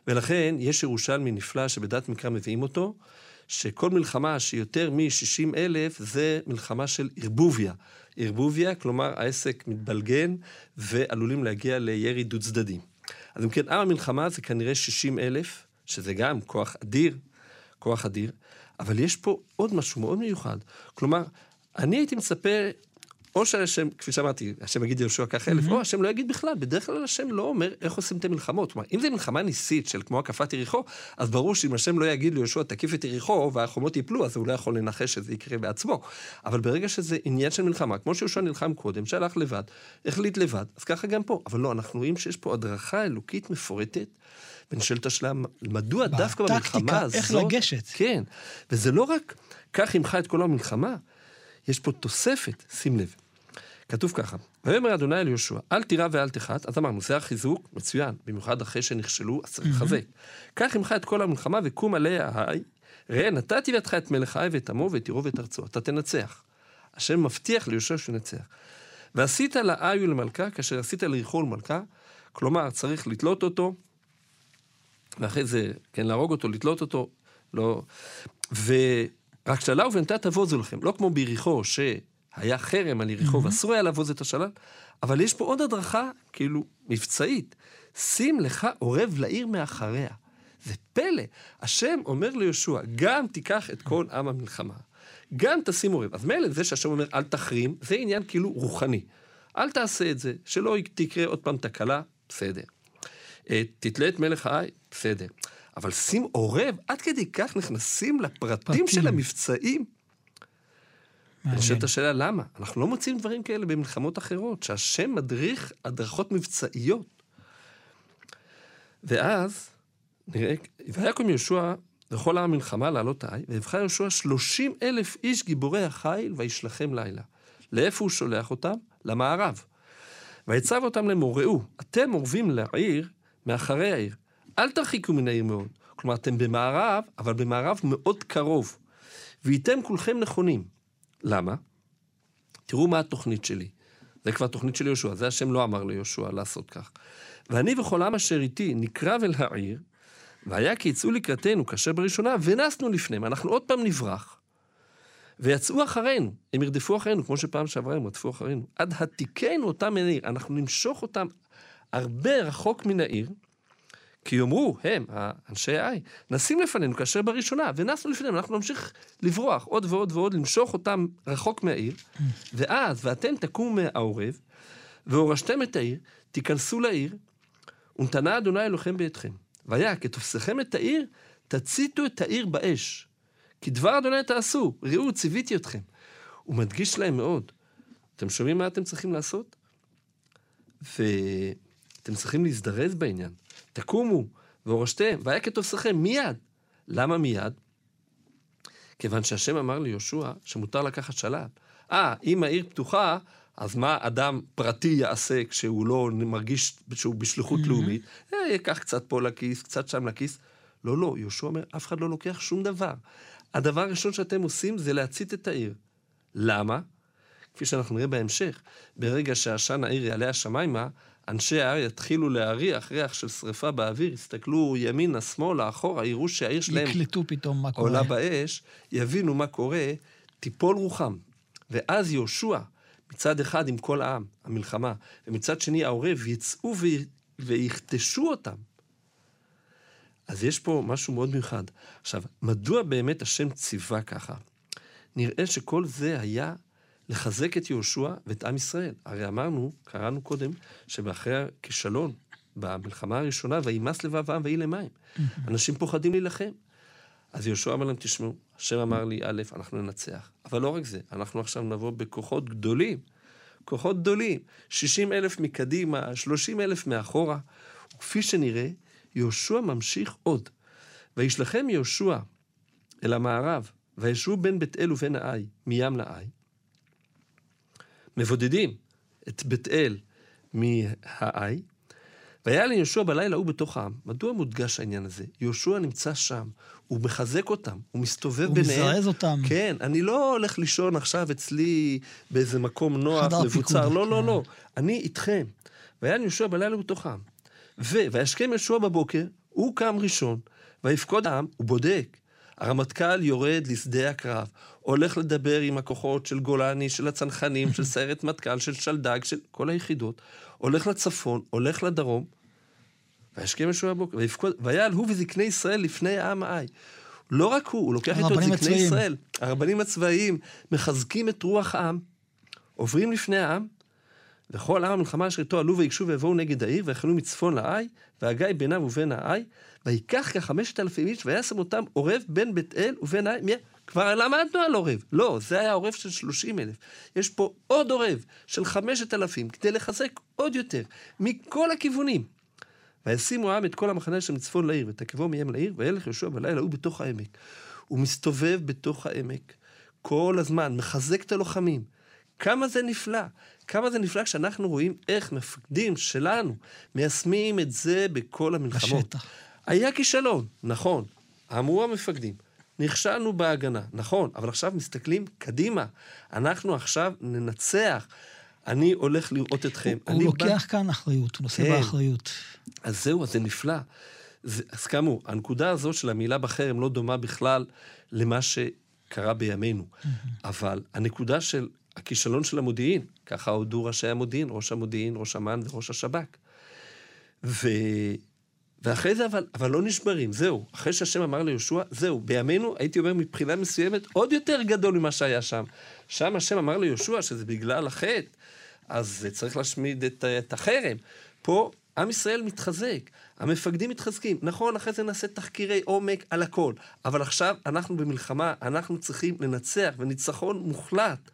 ולכן יש ירושלמי נפלא שבדעת מקרא מביאים אותו, שכל מלחמה שיותר מ-60 אלף זה מלחמה של ערבוביה. ערבוביה, כלומר העסק מתבלגן ועלולים להגיע לירי דו-צדדי. אז אם כן, עם המלחמה זה כנראה 60 אלף, שזה גם כוח אדיר, כוח אדיר, אבל יש פה עוד משהו מאוד מיוחד. כלומר, אני הייתי מצפה, או שהשם, כפי שאמרתי, השם יגיד ליהושע קח אלף, או השם לא יגיד בכלל. בדרך כלל השם לא אומר איך עושים את המלחמות. כלומר, אם זו מלחמה ניסית של כמו הקפת יריחו, אז ברור שאם השם לא יגיד ליהושע תקיף את יריחו והחומות ייפלו, אז הוא לא יכול לנחש שזה יקרה בעצמו. אבל ברגע שזה עניין של מלחמה, כמו שיהושע נלחם קודם, שהלך לבד, החליט לבד, אז ככה גם פה. אבל לא, אנחנו רואים שיש פה הדרכה אלוקית מפורטת. ונשאלת השאלה, מדוע דווקא
בטקטיקה,
במלחמה הזאת...
איך לגשת.
כן, וזה לא רק קח עמך את כל המלחמה, יש פה תוספת, שים לב. כתוב ככה, ויאמר אדוני אל יהושע, אל תירא ואל תחת, אז אמרנו, זה החיזוק, מצוין, במיוחד אחרי שנכשלו, אז צריך לחזק. קח עמך את כל המלחמה וקום עליה ההי, ראה, נתתי בידך את מלך האי ואת עמו ואת עירו ואת ארצו, אתה תנצח. השם מבטיח ליהושע שהוא ינצח. ועשית לאי ולמלכה כאשר עשית ליריחו ולמלכה, כלומר, צריך לתלות אותו, ואחרי זה, כן, להרוג אותו, לתלות אותו, לא... ורק שלה ובנתה תבוזו לכם, לא כמו ביריחו, שהיה חרם על יריחו ואסור היה לבוז את השלל, אבל יש פה עוד הדרכה, כאילו, מבצעית. שים לך עורב לעיר מאחריה. זה פלא. השם אומר ליהושע, גם תיקח את כל עם המלחמה, גם תשים עורב. אז מילא זה שהשם אומר, אל תחרים, זה עניין כאילו רוחני. אל תעשה את זה, שלא תקרה עוד פעם תקלה, בסדר. אה, תתלה את מלך האי, בסדר. אבל שים עורב, עד כדי כך נכנסים לפרטים
פרטים.
של המבצעים.
מעניין.
נשאלת השאלה, למה? אנחנו לא מוצאים דברים כאלה במלחמות אחרות, שהשם מדריך הדרכות מבצעיות. ואז, נראה, ויקום יהושע וכל עם המלחמה לעלות האי, ויבחר יהושע שלושים אלף איש גיבורי החיל, וישלחם לילה. לאיפה הוא שולח אותם? למערב. ויצב אותם לאמור, ראו, אתם אורבים לעיר מאחרי העיר. אל תרחיקו מן העיר מאוד. כלומר, אתם במערב, אבל במערב מאוד קרוב. והייתם כולכם נכונים. למה? תראו מה התוכנית שלי. זה כבר תוכנית של יהושע, זה השם לא אמר ליהושע לעשות כך. ואני וכל עם אשר איתי נקרב אל העיר, והיה כי יצאו לקראתנו כאשר בראשונה, ונסנו לפניהם. אנחנו עוד פעם נברח. ויצאו אחרינו, הם ירדפו אחרינו, כמו שפעם שעברה הם רדפו אחרינו, עד התיקנו אותם מן העיר. אנחנו נמשוך אותם הרבה רחוק מן העיר, כי יאמרו, הם, אנשי האי, נשים לפנינו כאשר בראשונה, ונסנו לפניהם, אנחנו נמשיך לברוח עוד ועוד ועוד, למשוך אותם רחוק מהעיר, ואז, ואתם תקומו מהעורב, והורשתם את העיר, תיכנסו לעיר, ונתנה אדוני אלוהיכם בידכם. והיה, כתופסכם את העיר, תציתו את העיר באש. כי דבר אדוני תעשו, ראו, ציוויתי אתכם. הוא מדגיש להם מאוד. אתם שומעים מה אתם צריכים לעשות? ואתם צריכים להזדרז בעניין. תקומו והורשתם, והיה כתופסכם מיד. למה מיד? כיוון שהשם אמר ליהושע שמותר לקחת שלל. אה, אם העיר פתוחה, אז מה אדם פרטי יעשה כשהוא לא מרגיש שהוא בשליחות לאומית? אה, ייקח קצת פה לכיס, קצת שם לכיס. לא, לא, יהושע אומר, אף אחד לא לוקח שום דבר. הדבר הראשון שאתם עושים זה להצית את העיר. למה? כפי שאנחנו נראה בהמשך, ברגע שעשן העיר יעלה השמיימה, אנשי ההר יתחילו להריח ריח של שריפה באוויר, יסתכלו ימינה, שמאלה, אחורה, יראו שהעיר שלהם
יקלטו פתאום מה קורה.
עולה באש, יבינו מה קורה, תיפול רוחם. ואז יהושע, מצד אחד עם כל העם, המלחמה, ומצד שני העורב, יצאו ו... ויכתשו אותם. אז יש פה משהו מאוד מיוחד. עכשיו, מדוע באמת השם ציווה ככה? נראה שכל זה היה לחזק את יהושע ואת עם ישראל. הרי אמרנו, קראנו קודם, שאחרי הכישלון במלחמה הראשונה, וימס לבב העם ויהי למים. אנשים פוחדים להילחם. אז יהושע אמר להם, תשמעו, השם אמר לי, א', אנחנו ננצח. אבל לא רק זה, אנחנו עכשיו נבוא בכוחות גדולים. כוחות גדולים, 60 אלף מקדימה, 30 אלף מאחורה. וכפי שנראה, יהושע ממשיך עוד. וישלחם יהושע אל המערב, וישבו בין בית אל ובין האי, מים לאי. מבודדים את בית אל מהאי, והיה ליהושע בלילה ההוא בתוך העם. מדוע מודגש העניין הזה? יהושע נמצא שם, הוא מחזק אותם, הוא מסתובב
הוא
ביניהם.
הוא מזרז אותם.
כן, אני לא הולך לישון עכשיו אצלי באיזה מקום נוח, מבוצר, לא, לא,
כן.
לא. אני איתכם. והיה ליהושע בלילה בתוך העם. ו... וישכם יהושע בבוקר, הוא קם ראשון, ויפקוד העם, הוא בודק. הרמטכ"ל יורד לשדה הקרב, הולך לדבר עם הכוחות של גולני, של הצנחנים, של סיירת מטכ"ל, של שלדג, של כל היחידות, הולך לצפון, הולך לדרום, וישכם יהושע בבוקר, ויפקוד, ויעל הוא וזקני ישראל לפני העם האי. לא רק הוא, הוא לוקח איתו את זקני
הצבאיים.
ישראל. הרבנים הצבאיים מחזקים את רוח העם, עוברים לפני העם, וכל עם המלחמה אשר איתו עלו ויגשו ויבואו נגד העיר, ויחנו מצפון לאי, והגיא בינם ובין האי, ויקח כחמשת אלפים איש, וישם אותם עורב בין בית אל ובין האי. כבר למדנו על עורב. לא, זה היה עורב של שלושים אלף. יש פה עוד עורב של חמשת אלפים, כדי לחזק עוד יותר, מכל הכיוונים. וישימו העם את כל המחנה של מצפון לעיר, ותקבו מהם לעיר, וילך יהושע בלילה, הוא בתוך העמק. הוא מסתובב בתוך העמק כל הזמן, מחזק את הלוחמים. כמה זה נפלא, כמה זה נפלא כשאנחנו רואים איך מפקדים שלנו מיישמים את זה בכל המלחמות.
בשטח.
היה כישלון, נכון, אמרו המפקדים. נכשלנו בהגנה, נכון, אבל עכשיו מסתכלים קדימה. אנחנו עכשיו ננצח. אני הולך לראות אתכם.
הוא
אני
לוקח כאן אחריות, הוא נושא
כן.
באחריות.
אז זהו, אז זה נפלא. זה, אז כאמור, הנקודה הזו של המילה בחרם לא דומה בכלל למה שקרה בימינו. אבל הנקודה של הכישלון של המודיעין, ככה הודו ראשי המודיעין, ראש המודיעין, ראש אמ"ן וראש השב"כ. ו... ואחרי זה אבל, אבל לא נשברים, זהו. אחרי שהשם אמר ליהושע, זהו. בימינו, הייתי אומר מבחינה מסוימת, עוד יותר גדול ממה שהיה שם. שם השם אמר ליהושע שזה בגלל החטא, אז צריך להשמיד את, את החרם. פה עם ישראל מתחזק, המפקדים מתחזקים. נכון, אחרי זה נעשה תחקירי עומק על הכל, אבל עכשיו אנחנו במלחמה, אנחנו צריכים לנצח, וניצחון מוחלט.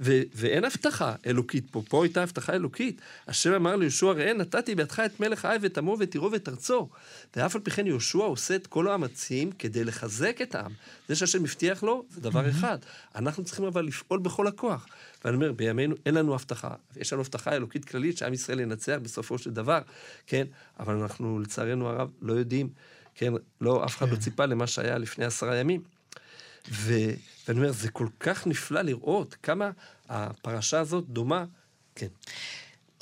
ו- ואין הבטחה אלוקית פה, פה הייתה הבטחה אלוקית. השם אמר ליהושע, ראה, נתתי בידך את מלך האי ואת עמו ואת עירו ואת ארצו. ואף על פי כן יהושע עושה את כל המאמצים כדי לחזק את העם. זה שהשם הבטיח לו, זה דבר אחד. אנחנו צריכים אבל לפעול בכל הכוח. ואני אומר, בימינו אין לנו הבטחה. יש לנו הבטחה אלוקית כללית שעם ישראל ינצח בסופו של דבר, כן? אבל אנחנו, לצערנו הרב, לא יודעים, כן? לא, אף אחד לא ציפה למה שהיה לפני עשרה ימים. ו... ואני אומר, זה כל כך נפלא לראות כמה הפרשה הזאת דומה. כן.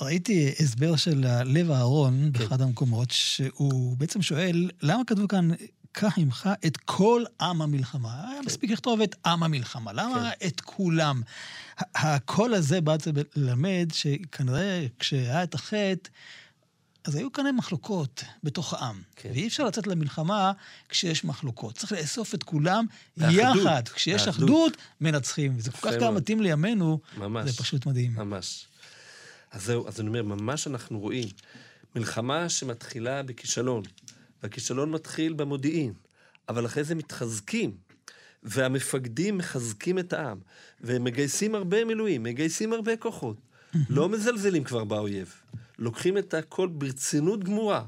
ראיתי הסבר של לב אהרון
כן.
באחד המקומות, שהוא בעצם שואל, למה כתבו כאן, קח עמך את כל עם המלחמה? היה מספיק לכתוב את עם המלחמה, למה את כולם? הקול הזה בא ללמד שכנראה כשהיה את החטא, אז היו כנראה מחלוקות בתוך העם.
כן.
ואי אפשר לצאת למלחמה כשיש מחלוקות. צריך לאסוף את כולם
באחדות.
יחד. כשיש
באחדות.
אחדות, מנצחים. וזה כל כך גם. מתאים לימינו,
ממש.
זה פשוט מדהים.
ממש. אז זהו, אז אני אומר, ממש אנחנו רואים מלחמה שמתחילה בכישלון, והכישלון מתחיל במודיעין, אבל אחרי זה מתחזקים, והמפקדים מחזקים את העם, והם מגייסים הרבה מילואים, מגייסים הרבה כוחות, לא מזלזלים כבר באויב, לוקחים את הכל ברצינות גמורה.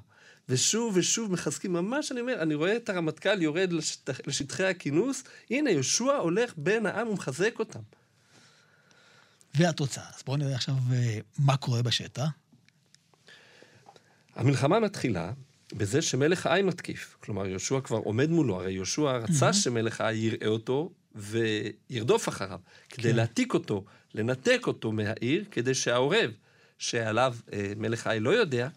ושוב ושוב מחזקים, ממש אני אומר, אני רואה את הרמטכ"ל יורד לשט... לשטחי הכינוס, הנה יהושע הולך בין העם ומחזק אותם.
והתוצאה. אז בואו נראה עכשיו אה, מה קורה בשטח.
המלחמה מתחילה בזה שמלך האי מתקיף. כלומר, יהושע כבר עומד מולו, הרי יהושע רצה שמלך האי יראה אותו וירדוף אחריו, כדי
כן.
להעתיק אותו, לנתק אותו מהעיר, כדי שהעורב, שעליו אה, מלך האי לא יודע,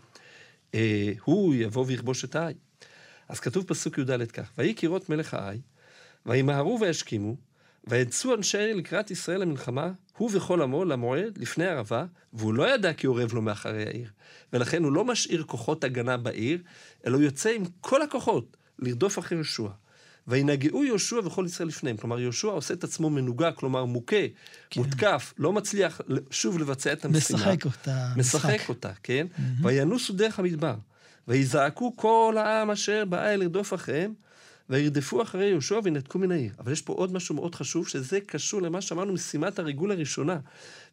אה, הוא יבוא ויכבוש את האי. אז כתוב פסוק י"ד כך, ויהי כראות מלך האי, וימהרו וישכימו, ויצאו אנשי לקראת ישראל למלחמה, הוא וכל עמו למועד לפני ערבה, והוא לא ידע כי אורב לו מאחרי העיר. ולכן הוא לא משאיר כוחות הגנה בעיר, אלא הוא יוצא עם כל הכוחות לרדוף אחרי יהושע. וינגעו יהושע וכל ישראל לפניהם. כלומר, יהושע עושה את עצמו מנוגע, כלומר מוכה,
כן.
מותקף, לא מצליח שוב לבצע את המשימה.
משחק אותה.
משחק אותה, כן? וינוסו דרך המדבר, ויזעקו כל העם אשר בא אל לרדוף אחריהם, וירדפו אחרי יהושע וינתקו מן העיר. אבל יש פה עוד משהו מאוד חשוב, שזה קשור למה שאמרנו משימת הריגול הראשונה.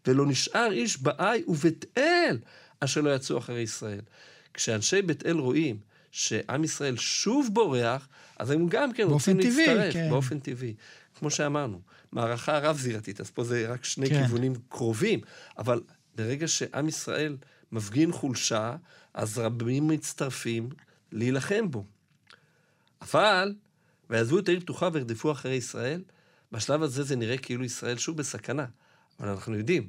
ולא נשאר איש בעי ובית אל אשר לא יצאו אחרי ישראל. כשאנשי בית אל רואים שעם ישראל שוב בורח, אז הם גם כן רוצים
טבעי,
להצטרף.
כן.
באופן טבעי. כמו שאמרנו, מערכה רב-זירתית, אז פה זה רק שני
כן.
כיוונים קרובים, אבל ברגע שעם ישראל מפגין חולשה, אז רבים מצטרפים להילחם בו. אבל, ויעזבו את העיר פתוחה וירדפו אחרי ישראל, בשלב הזה זה נראה כאילו ישראל שוב בסכנה. אבל אנחנו יודעים,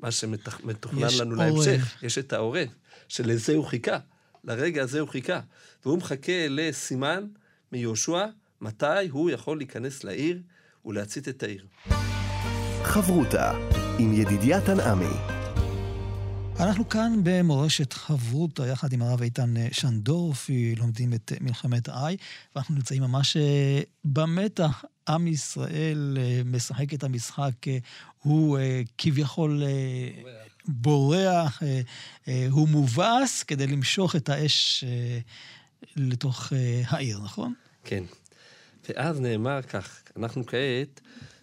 מה שמתוכנן לנו
עורב.
להמשך, יש את העורב, שלזה הוא חיכה, לרגע הזה הוא חיכה. והוא מחכה לסימן מיהושע, מתי הוא יכול להיכנס לעיר ולהצית את העיר.
חברותה עם ידידיה תנעמי.
אנחנו כאן במורשת חברותא, יחד עם הרב איתן שנדורפי, לומדים את מלחמת האי, ואנחנו נמצאים ממש אה, במתח. עם ישראל אה, משחק את המשחק, אה, הוא אה, כביכול בורח, הוא מובס כדי למשוך את האש לתוך העיר, נכון?
כן. ואז נאמר כך, אנחנו כעת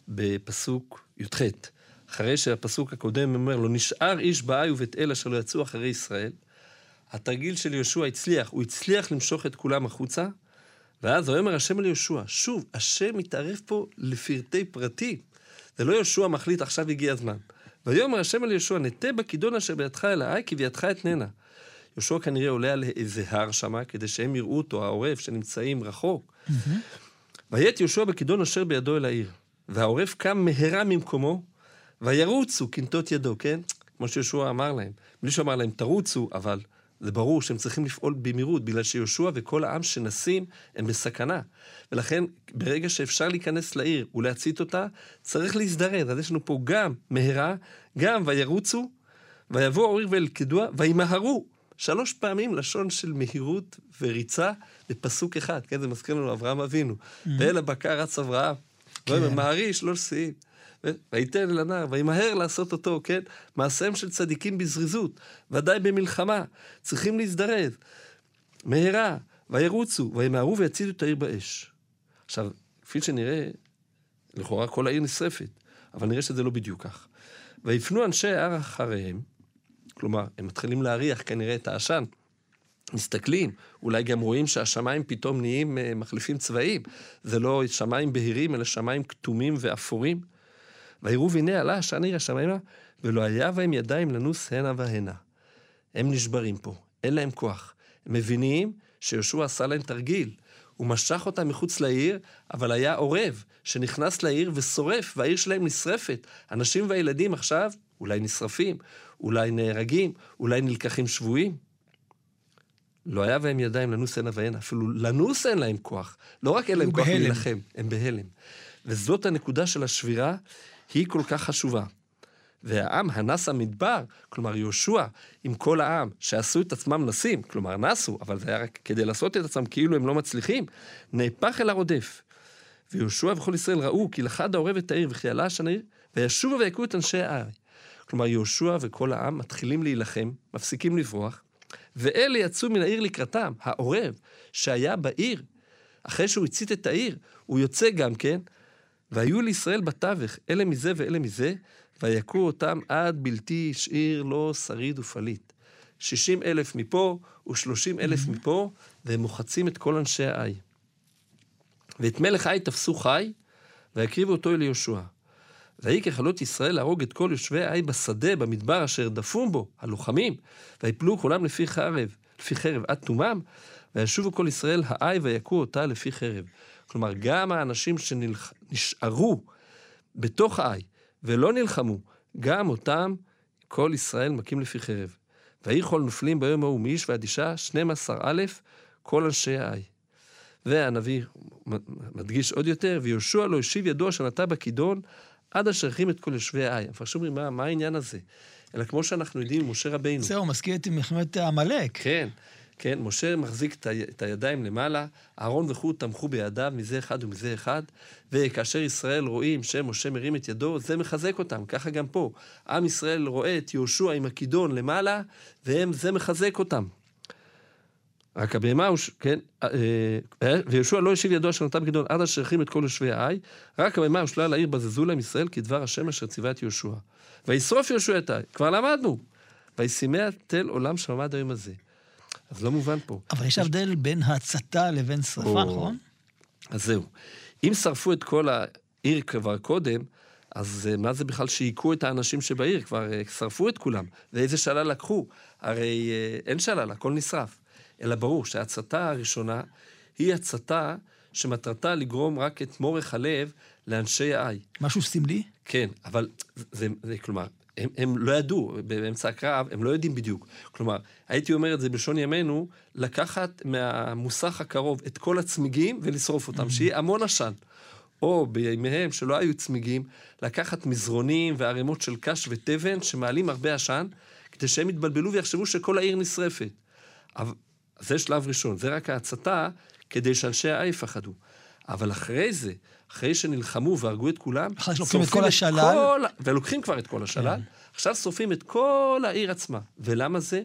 בפסוק י"ח, אחרי שהפסוק הקודם אומר, לא נשאר איש בעי ובית אל אשר לא יצאו אחרי ישראל, התרגיל של יהושע הצליח, הוא הצליח למשוך את כולם החוצה, ואז ויאמר השם אל יהושע, שוב, השם מתערב פה לפרטי פרטים. זה לא יהושע מחליט, עכשיו הגיע הזמן. ויאמר השם אל יהושע, נטה בכידון אשר בידך אל האי, כי בידך אתננה. יהושע כנראה עולה על איזה הר שמה, כדי שהם יראו אותו, העורף, שנמצאים רחוק. ויית יהושע בכידון אשר בידו אל העיר. והעורף קם מהרה ממקומו, וירוצו כנתות ידו, כן? כמו שיהושע אמר להם. בלי שהוא אמר להם, תרוצו, אבל זה ברור שהם צריכים לפעול במהירות, בגלל שיהושע וכל העם שנסים הם בסכנה. ולכן, ברגע שאפשר להיכנס לעיר ולהצית אותה, צריך להזדרז. אז יש לנו פה גם מהרה, גם וירוצו, ויבואו העיר וילכדוה, וימהרו. שלוש פעמים לשון של מהירות וריצה בפסוק אחד, כן? זה מזכיר לנו אברהם אבינו. ואל הבקר רץ אברהם. ויאמר, מהרי שלוש שיאים. ו- ויתן אל הנער, וימהר לעשות אותו, כן? מעשיהם של צדיקים בזריזות, ודאי במלחמה, צריכים להזדרז. מהרה, וירוצו, וימהרו ויציתו את העיר באש. עכשיו, כפי שנראה, לכאורה כל העיר נשרפת, אבל נראה שזה לא בדיוק כך. ויפנו אנשי ההר אחריהם, כלומר, הם מתחילים להריח כנראה את העשן. מסתכלים, אולי גם רואים שהשמיים פתאום נהיים אה, מחליפים צבעים. זה לא שמיים בהירים, אלא שמיים כתומים ואפורים. ויראו והנה עלה עשן עיר השמיימה, ולא היה בהם ידיים לנוס הנה והנה. הם נשברים פה, אין להם כוח. הם מבינים שיהושע עשה להם תרגיל. הוא משך אותם מחוץ לעיר, אבל היה עורב שנכנס לעיר ושורף, והעיר שלהם נשרפת. הנשים והילדים עכשיו אולי נשרפים, אולי נהרגים, אולי נלקחים שבויים. לא היה בהם ידיים לנוס הנה והנה, אפילו לנוס אין להם כוח. לא רק אין להם כוח. להילחם, הם בהלם. וזאת הנקודה של השבירה, היא כל כך חשובה. והעם הנס המדבר, כלומר יהושע, עם כל העם, שעשו את עצמם נסים, כלומר נסו, אבל זה היה רק כדי לעשות את עצמם כאילו הם לא מצליחים, נהפך אל הרודף. ויהושע וכל ישראל ראו כי לחד העורב את העיר וכי עלה השן העיר, וישובו ויכו את אנשי העיר. כלומר, יהושע וכל העם מתחילים להילחם, מפסיקים לברוח, ואלה יצאו מן העיר לקראתם, העורב, שהיה בעיר, אחרי שהוא הצית את העיר, הוא יוצא גם כן, והיו לישראל בתווך, אלה מזה ואלה מזה, ויכו אותם עד בלתי השאיר לו שריד ופליט. שישים אלף מפה ושלושים אלף מפה, והם מוחצים את כל אנשי האי. ואת מלך האי תפסו חי, והקריבו אותו אל יהושע. ויהי ככלות ישראל להרוג את כל יושבי האי בשדה, במדבר אשר דפום בו, הלוחמים, ויפלו כולם לפי חרב, לפי חרב עד תומם, וישובו כל ישראל האי ויכו אותה לפי חרב. כלומר, גם האנשים שנשארו בתוך האי ולא נלחמו, גם אותם כל ישראל מכים לפי חרב. ויהי כל נופלים ביום ההוא מאיש ועד אישה, 12 א', כל אנשי האי. והנביא מדגיש עוד יותר, ויהושע לא השיב ידו אשר נטע בכידון, עד אשר החרים את כל יושבי האי. המפרשים אומרים, מה, מה העניין הזה? אלא כמו שאנחנו יודעים, משה רבינו.
זהו, מזכיר את מלחמת עמלק.
כן, כן, משה מחזיק את, הידיים למעלה, אהרון וחור תמכו בידיו מזה אחד ומזה אחד, וכאשר ישראל רואים שמשה מרים את ידו, זה מחזק אותם, ככה גם פה. עם ישראל רואה את יהושע עם הכידון למעלה, וזה מחזק אותם. רק הבהמה כן, אה, אה, ויהושע לא השיב ידו אשר נתן בגדעון עד אשר החרים את כל יושבי העי, רק הבהמה הושלה לעיר בזזו להם ישראל כדבר השם אשר ציווה את יהושע. וישרוף יהושע את העי, כבר למדנו. וישימח תל עולם שעמד היום הזה. אז לא מובן פה.
אבל יש הבדל בין הצתה לבין שרפה,
או.
נכון?
אז זהו. אם שרפו את כל העיר כבר קודם, אז אה, מה זה בכלל שהיכו את האנשים שבעיר? כבר אה, שרפו את כולם. ואיזה שלל לקחו? הרי אה, אין שלל, הכל נשרף. אלא ברור שההצתה הראשונה היא הצתה שמטרתה לגרום רק את מורך הלב לאנשי העי.
משהו סמלי?
כן, אבל זה, זה כלומר, הם, הם לא ידעו, באמצע הקרב, הם לא יודעים בדיוק. כלומר, הייתי אומר את זה בלשון ימינו, לקחת מהמוסך הקרוב את כל הצמיגים ולשרוף אותם, שיהיה המון עשן. או בימיהם, שלא היו צמיגים, לקחת מזרונים וערימות של קש ותבן שמעלים הרבה עשן, כדי שהם יתבלבלו ויחשבו שכל העיר נשרפת. אבל זה שלב ראשון, זה רק ההצתה, כדי שאנשי העי יפחדו. אבל אחרי זה, אחרי שנלחמו והרגו את כולם,
שלוקחים את כל השלל.
כל... ולוקחים כבר את כל השלל, עכשיו שורפים את כל העיר עצמה. ולמה זה?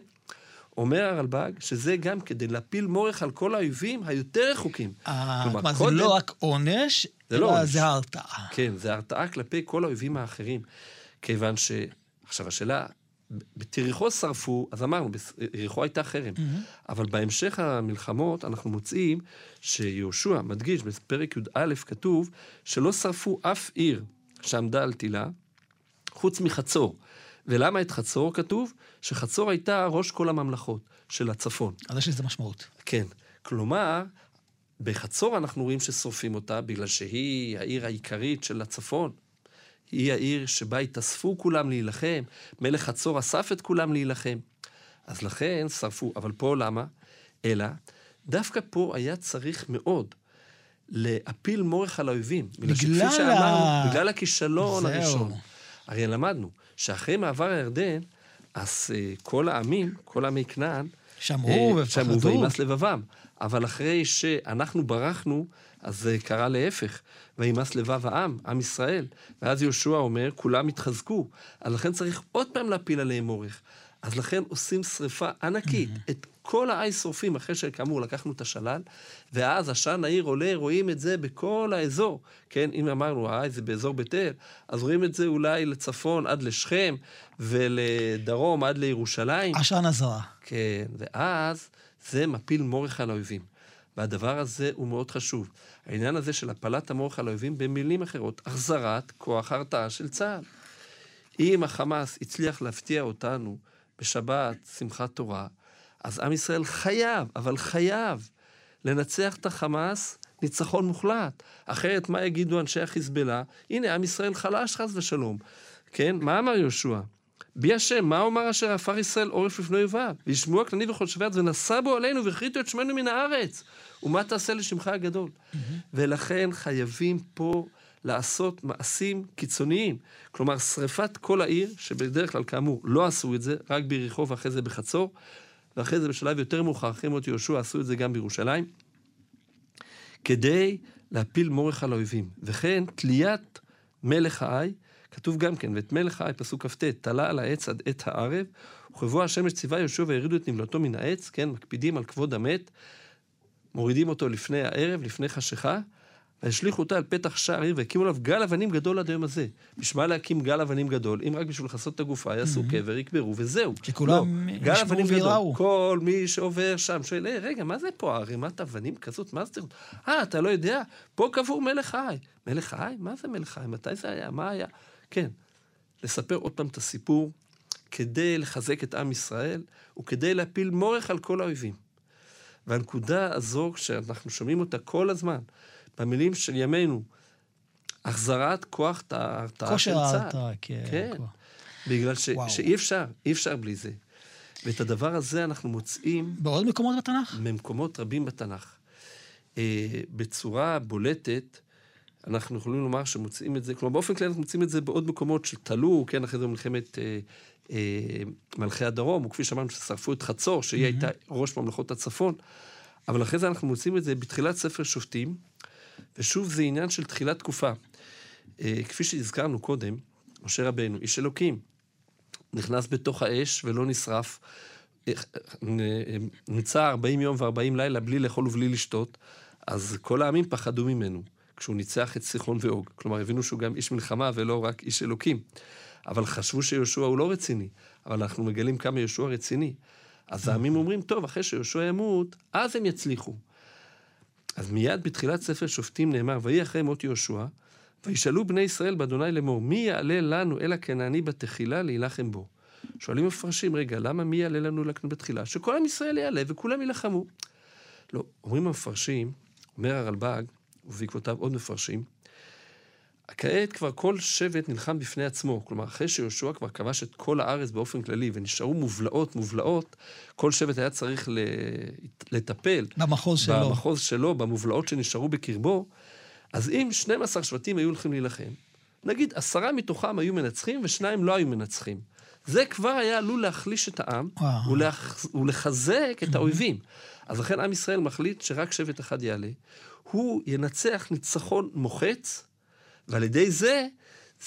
אומר הרלב"ג שזה גם כדי להפיל מורך על כל האויבים היותר רחוקים.
אה,
כלומר,
זה לא רק עונש,
לא
אלא
עונש.
זה הרתעה.
כן, זה הרתעה כלפי כל האויבים האחרים. כיוון ש... עכשיו, השאלה, בתיריחו שרפו, אז אמרנו, ביריחו הייתה חרם. אבל בהמשך המלחמות אנחנו מוצאים שיהושע מדגיש, בפרק י"א כתוב, שלא שרפו אף עיר שעמדה על תילה, חוץ מחצור. ולמה את חצור כתוב? שחצור הייתה ראש כל הממלכות של הצפון.
אז יש לזה משמעות.
כן. כלומר, בחצור אנחנו רואים ששורפים אותה בגלל שהיא העיר העיקרית של הצפון. היא העיר שבה התאספו כולם להילחם, מלך חצור אסף את כולם להילחם. אז לכן שרפו, אבל פה למה? אלא, דווקא פה היה צריך מאוד להפיל מורך על האויבים. בגלל
בגלל
שאמרנו,
ה-
בגלל הכישלון
זהו.
הראשון. הרי למדנו שאחרי מעבר הירדן, אז אה, כל העמים, כל עמי כנען,
שמעו
אה, שמעו
ופחדו.
וימאס לבבם. אבל אחרי שאנחנו ברחנו, אז זה קרה להפך. וימאס לבב העם, עם ישראל. ואז יהושע אומר, כולם התחזקו. אז לכן צריך עוד פעם להפיל עליהם אורך. אז לכן עושים שריפה ענקית. את כל העי שורפים, אחרי שכאמור לקחנו את השלל, ואז עשן העיר עולה, רואים את זה בכל האזור. כן, אם אמרנו, העי זה באזור בית אל, אז רואים את זה אולי לצפון עד לשכם, ולדרום עד לירושלים.
עשן אזהרה.
כן, ואז זה מפיל מורך על האויבים. והדבר הזה הוא מאוד חשוב. העניין הזה של הפלת המורך על האויבים, במילים אחרות, החזרת כוח ההרתעה של צה"ל. אם החמאס הצליח להפתיע אותנו בשבת, שמחת תורה, אז עם ישראל חייב, אבל חייב, לנצח את החמאס ניצחון מוחלט. אחרת, מה יגידו אנשי החיזבאללה? הנה, עם ישראל חלש, חס ושלום. כן? מה אמר יהושע? בי השם, מה אומר אשר עפר ישראל עורף לפני אויביו? וישמעו הכנעני וכל ארץ, ונשא בו עלינו, והכריתו את שמנו מן הארץ. ומה תעשה לשמך הגדול? ולכן חייבים פה לעשות מעשים קיצוניים. כלומר, שריפת כל העיר, שבדרך כלל, כאמור, לא עשו את זה, רק ביריחו ואחרי זה בחצור, ואחרי זה בשלב יותר מאוחר, אחרי מות יהושע, עשו את זה גם בירושלים, כדי להפיל מורך על האויבים. וכן, תליית מלך העי, כתוב גם כן, ואת מלך העי, פסוק כ"ט, תלה על העץ עד עת הערב, וכבוא השמש ציווה יהושע וירידו את נמלתו מן העץ, כן, מקפידים על כבוד המת, מורידים אותו לפני הערב, לפני חשיכה, והשליכו אותה על פתח שער העיר, והקימו עליו גל אבנים גדול עד היום הזה. בשביל מה להקים גל אבנים גדול? אם רק בשביל לכסות את הגופה, יעשו קבר, יקברו, וזהו.
שכולם
לא, גל אבנים גדול.
ויראו.
כל מי שעובר שם שואל, "היי, רגע, מה זה פה ערימת אבנים כזאת? מה זה? אה, אתה לא יודע? פה קבור מלך העי. מלך העי? מה זה מלך העי? מתי זה היה? מה היה? כן, לספר עוד פעם את הסיפור, כדי לחזק את עם ישראל, וכדי להפיל מורך על כל האויבים. והנקודה הזו, שאנחנו שומעים אותה כל הזמן, במילים של ימינו, החזרת כוח ההרתעה של
כושר
צה"ל.
ההרתעה, כן.
כן.
כבר.
בגלל ש,
וואו.
שאי אפשר, אי אפשר בלי זה. ואת הדבר הזה אנחנו מוצאים
בעוד מקומות בתנ"ך?
ממקומות רבים בתנ"ך. אה, בצורה בולטת, אנחנו יכולים לומר שמוצאים את זה, כלומר באופן כללי אנחנו מוצאים את זה בעוד מקומות שתלו, כן, אחרי זה במלחמת אה, אה, מלכי הדרום, וכפי שאמרנו ששרפו את חצור, שהיא הייתה ראש ממלכות הצפון, אבל אחרי זה אנחנו מוצאים את זה בתחילת ספר שופטים, ושוב זה עניין של תחילת תקופה. אה, כפי שהזכרנו קודם, משה רבנו, איש אלוקים, נכנס בתוך האש ולא נשרף, נמצא 40 יום ו-40 לילה בלי לאכול ובלי לשתות, אז כל העמים פחדו ממנו, כשהוא ניצח את סיחון ואוג. כלומר, הבינו שהוא גם איש מלחמה ולא רק איש אלוקים. אבל חשבו שיהושע הוא לא רציני, אבל אנחנו מגלים כמה יהושע רציני. אז העמים אומרים, טוב, אחרי שיהושע ימות, אז הם יצליחו. אז מיד בתחילת ספר שופטים נאמר, ויהי אחרי מות יהושע, וישאלו בני ישראל באדוני לאמור, מי יעלה לנו אל הכנעני בתחילה להילחם בו? שואלים מפרשים, רגע, למה מי יעלה לנו לכאן בתחילה? שכל עם ישראל יעלה וכולם יילחמו. לא, אומרים המפרשים, אומר הרלב"ג, ובעקבותיו עוד מפרשים, כעת כבר כל שבט נלחם בפני עצמו. כלומר, אחרי שיהושע כבר כבש את כל הארץ באופן כללי, ונשארו מובלעות, מובלעות, כל שבט היה צריך לטפל.
במחוז שלו.
במחוז שלו, במובלעות שנשארו בקרבו. אז אם 12 שבטים היו הולכים להילחם, נגיד עשרה מתוכם היו מנצחים ושניים לא היו מנצחים. זה כבר היה עלול להחליש את העם ולח... ולחזק את האויבים. אז לכן עם ישראל מחליט שרק שבט אחד יעלה. הוא ינצח ניצחון מוחץ, ועל ידי זה,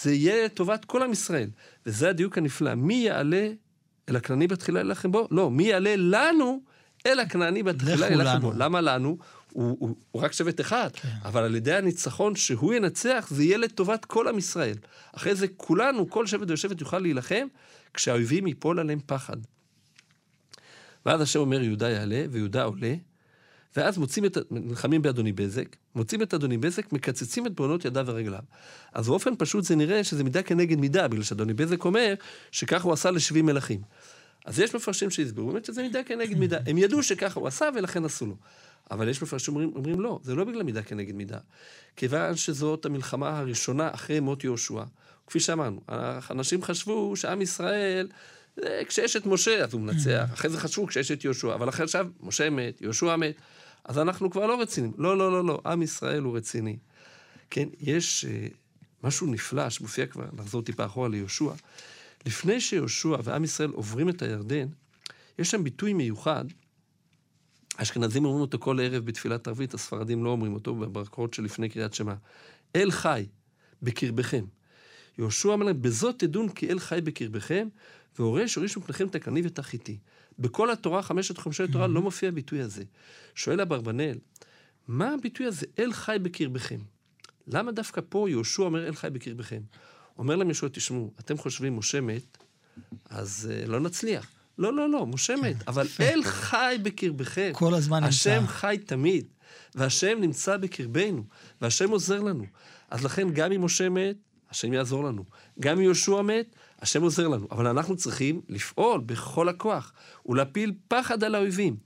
זה יהיה לטובת כל עם ישראל. וזה הדיוק הנפלא. מי יעלה אל הכנעני בתחילה להילחם בו? לא, מי יעלה לנו אל הכנעני בתחילה להילחם בו? למה לנו? הוא, הוא, הוא רק שבט אחד, כן. אבל על ידי הניצחון שהוא ינצח, זה יהיה לטובת כל עם ישראל. אחרי זה כולנו, כל שבט ושבט יוכל להילחם, כשהאויבים ייפול עליהם פחד. ואז השם אומר, יהודה יעלה, ויהודה עולה, ואז מוצאים את, נלחמים באדוני בזק, מוצאים את אדוני בזק, מקצצים את בעונות ידיו ורגליו. אז באופן פשוט זה נראה שזה מידה כנגד מידה, בגלל שאדוני בזק אומר שכך הוא עשה לשבעי מלכים. אז יש מפרשים שהסבירו באמת שזה מידה כנגד מידה. הם ידעו שככה הוא עשה ולכן עשו לו. אבל יש מפרשים שאומרים, אומרים לא, זה לא בגלל מידה כנגד מידה. כיוון שזאת המלחמה הראשונה אחרי מות יהושע. כפי שאמרנו, אנשים חשבו שעם ישראל, כשיש את משה אז הוא מנצח, אחרי זה חשבו כשיש את יהושע, אבל אחרי עכשיו משה מת, יהושע מת, אז אנחנו כבר לא רציניים. לא, לא, לא, לא, עם ישראל הוא רציני. כן, יש uh, משהו נפלא שמופיע כבר, נחזור טיפה אחורה ליהושע. לפני שיהושע ועם ישראל עוברים את הירדן, יש שם ביטוי מיוחד, האשכנזים אומרים אותו כל ערב בתפילת ערבית, הספרדים לא אומרים אותו בברכות שלפני קריאת שמע. אל חי בקרבכם. יהושע אומר להם, בזאת תדון כי אל חי בקרבכם, והורש הוריש מפניכם את הקני ואת החיתי. בכל התורה, חמשת חומשי התורה, לא מופיע הביטוי הזה. שואל אברבנאל, מה הביטוי הזה, אל חי בקרבכם? למה דווקא פה יהושע אומר אל חי בקרבכם? אומר להם יהושע, תשמעו, אתם חושבים משה מת, אז uh, לא נצליח. לא, לא, לא, משה מת, אבל אל חי בקרבכם.
כל הזמן נמצא.
השם חי תמיד, והשם נמצא בקרבנו, והשם עוזר לנו. אז לכן, גם אם משה מת, השם יעזור לנו. גם אם יהושע מת, השם עוזר לנו. אבל אנחנו צריכים לפעול בכל הכוח ולהפיל פחד על האויבים.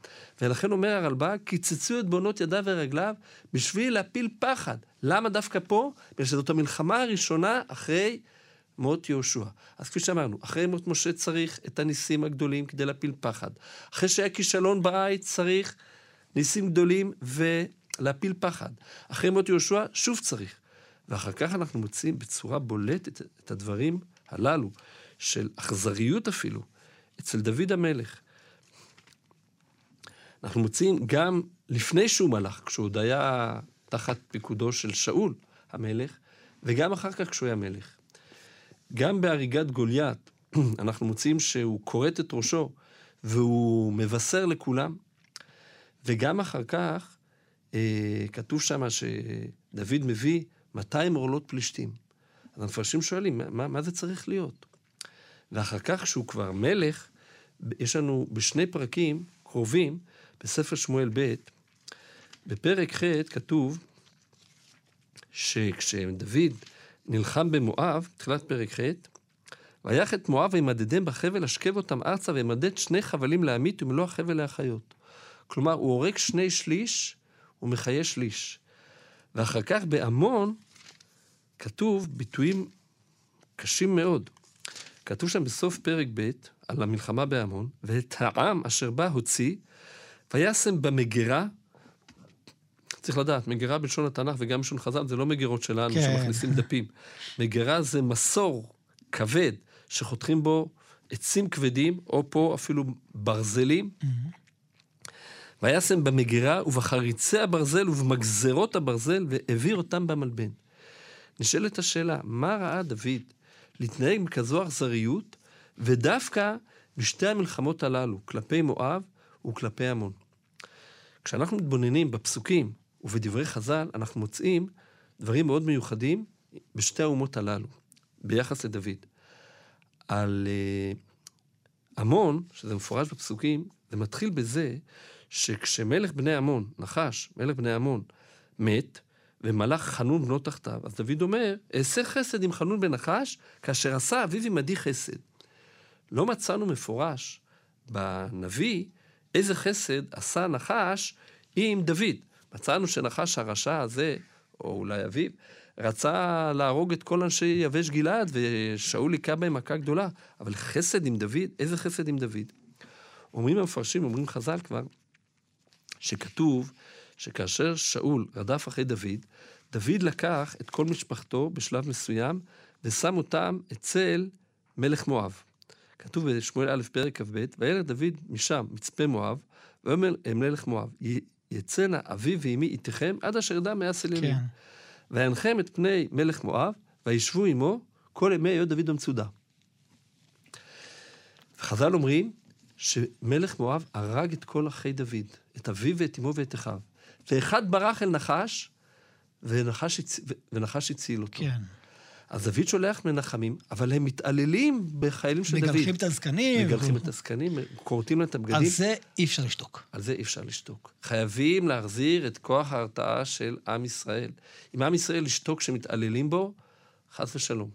ולכן אומר הרלב"ג, קיצצו את בעונות ידיו ורגליו בשביל להפיל פחד. למה דווקא פה? בגלל שזאת המלחמה הראשונה אחרי מות יהושע. אז כפי שאמרנו, אחרי מות משה צריך את הניסים הגדולים כדי להפיל פחד. אחרי שהיה כישלון בעית צריך ניסים גדולים ולהפיל פחד. אחרי מות יהושע שוב צריך. ואחר כך אנחנו מוצאים בצורה בולטת את הדברים הללו, של אכזריות אפילו, אצל דוד המלך. אנחנו מוצאים גם לפני שהוא מלך, כשהוא עוד היה תחת פיקודו של שאול המלך, וגם אחר כך כשהוא היה מלך. גם בהריגת גוליית, (clears throat) אנחנו מוצאים שהוא כורת את ראשו והוא מבשר לכולם, וגם אחר כך אה, כתוב שם שדוד מביא 200 עורלות פלישתים. אז המפרשים שואלים, מה, מה זה צריך להיות? ואחר כך, כשהוא כבר מלך, יש לנו בשני פרקים קרובים, בספר שמואל ב', בפרק ח' כתוב שכשדוד נלחם במואב, תחילת פרק ח', ויח את מואב וימדדם בחבל, השכב אותם ארצה וימדד שני חבלים להמית ומלוא החבל להחיות. כלומר, הוא הורג שני שליש ומחיה שליש. ואחר כך בעמון כתוב ביטויים קשים מאוד. כתוב שם בסוף פרק ב' על המלחמה בעמון, ואת העם אשר בה הוציא, וישם במגירה, צריך לדעת, מגירה בלשון התנ"ך וגם בלשון חז"ל, זה לא מגירות שלנו כן. שמכניסים דפים. מגירה זה מסור כבד, שחותכים בו עצים כבדים, או פה אפילו ברזלים. וישם במגירה ובחריצי הברזל ובמגזרות הברזל, והעביר אותם במלבן. נשאלת השאלה, מה ראה דוד להתנהג בכזו אכזריות, ודווקא בשתי המלחמות הללו, כלפי מואב וכלפי עמון. כשאנחנו מתבוננים בפסוקים ובדברי חז"ל, אנחנו מוצאים דברים מאוד מיוחדים בשתי האומות הללו, ביחס לדוד. על uh, עמון, שזה מפורש בפסוקים, זה מתחיל בזה שכשמלך בני עמון, נחש, מלך בני עמון, מת, ומלך חנון בנו תחתיו, אז דוד אומר, אעשה חסד עם חנון בן נחש, כאשר עשה אביו עמדי חסד. לא מצאנו מפורש בנביא איזה חסד עשה נחש עם דוד. מצאנו שנחש הרשע הזה, או אולי אביו, רצה להרוג את כל אנשי יבש גלעד, ושאול היכה בהם מכה גדולה. אבל חסד עם דוד, איזה חסד עם דוד? אומרים המפרשים, אומרים חז"ל כבר, שכתוב שכאשר שאול רדף אחרי דוד, דוד לקח את כל משפחתו בשלב מסוים ושם אותם אצל מלך מואב. כתוב בשמואל א' פרק כ"ב, וילד דוד משם, מצפה מואב, ויאמר מלך מואב, יצאנה אבי ואמי איתכם עד אשר ידע מאה סלילים. כן. וינחם את פני מלך מואב, וישבו עמו כל ימי היות דוד במצודה. חז"ל אומרים שמלך מואב הרג את כל אחי דוד, את אביו ואת אמו ואת אחיו. ואחד ברח אל נחש, ונחש, הצ... ונחש הציל אותו.
כן.
אז דוד שולח מנחמים, אבל הם מתעללים בחיילים של דוד.
מגלחים את הזקנים.
מגלחים את הזקנים, כורתים להם את הבגדים.
על זה אי אפשר לשתוק.
על זה אי אפשר לשתוק. חייבים להחזיר את כוח ההרתעה של עם ישראל. אם עם ישראל ישתוק כשמתעללים בו, חס ושלום.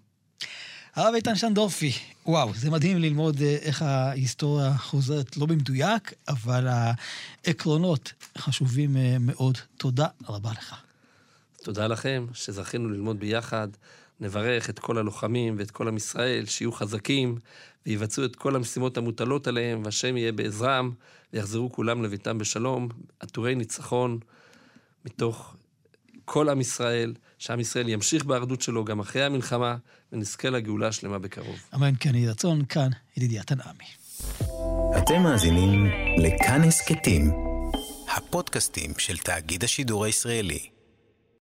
הרב איתן שנדורפי, וואו, זה מדהים ללמוד אה, איך ההיסטוריה חוזרת, לא במדויק, אבל העקרונות חשובים אה, מאוד. תודה רבה לך.
תודה לכם שזכינו ללמוד ביחד. נברך את כל הלוחמים ואת כל עם ישראל, שיהיו חזקים ויבצעו את כל המשימות המוטלות עליהם, והשם יהיה בעזרם, ויחזרו כולם לביתם בשלום, עטורי ניצחון מתוך כל עם ישראל, שעם ישראל ימשיך באחדות שלו גם אחרי המלחמה, ונזכה לגאולה השלמה בקרוב.
אמן כן יהי רצון, כאן ידידיה תנעמי.
אתם מאזינים לכאן הסכתים, הפודקאסטים של תאגיד השידור הישראלי.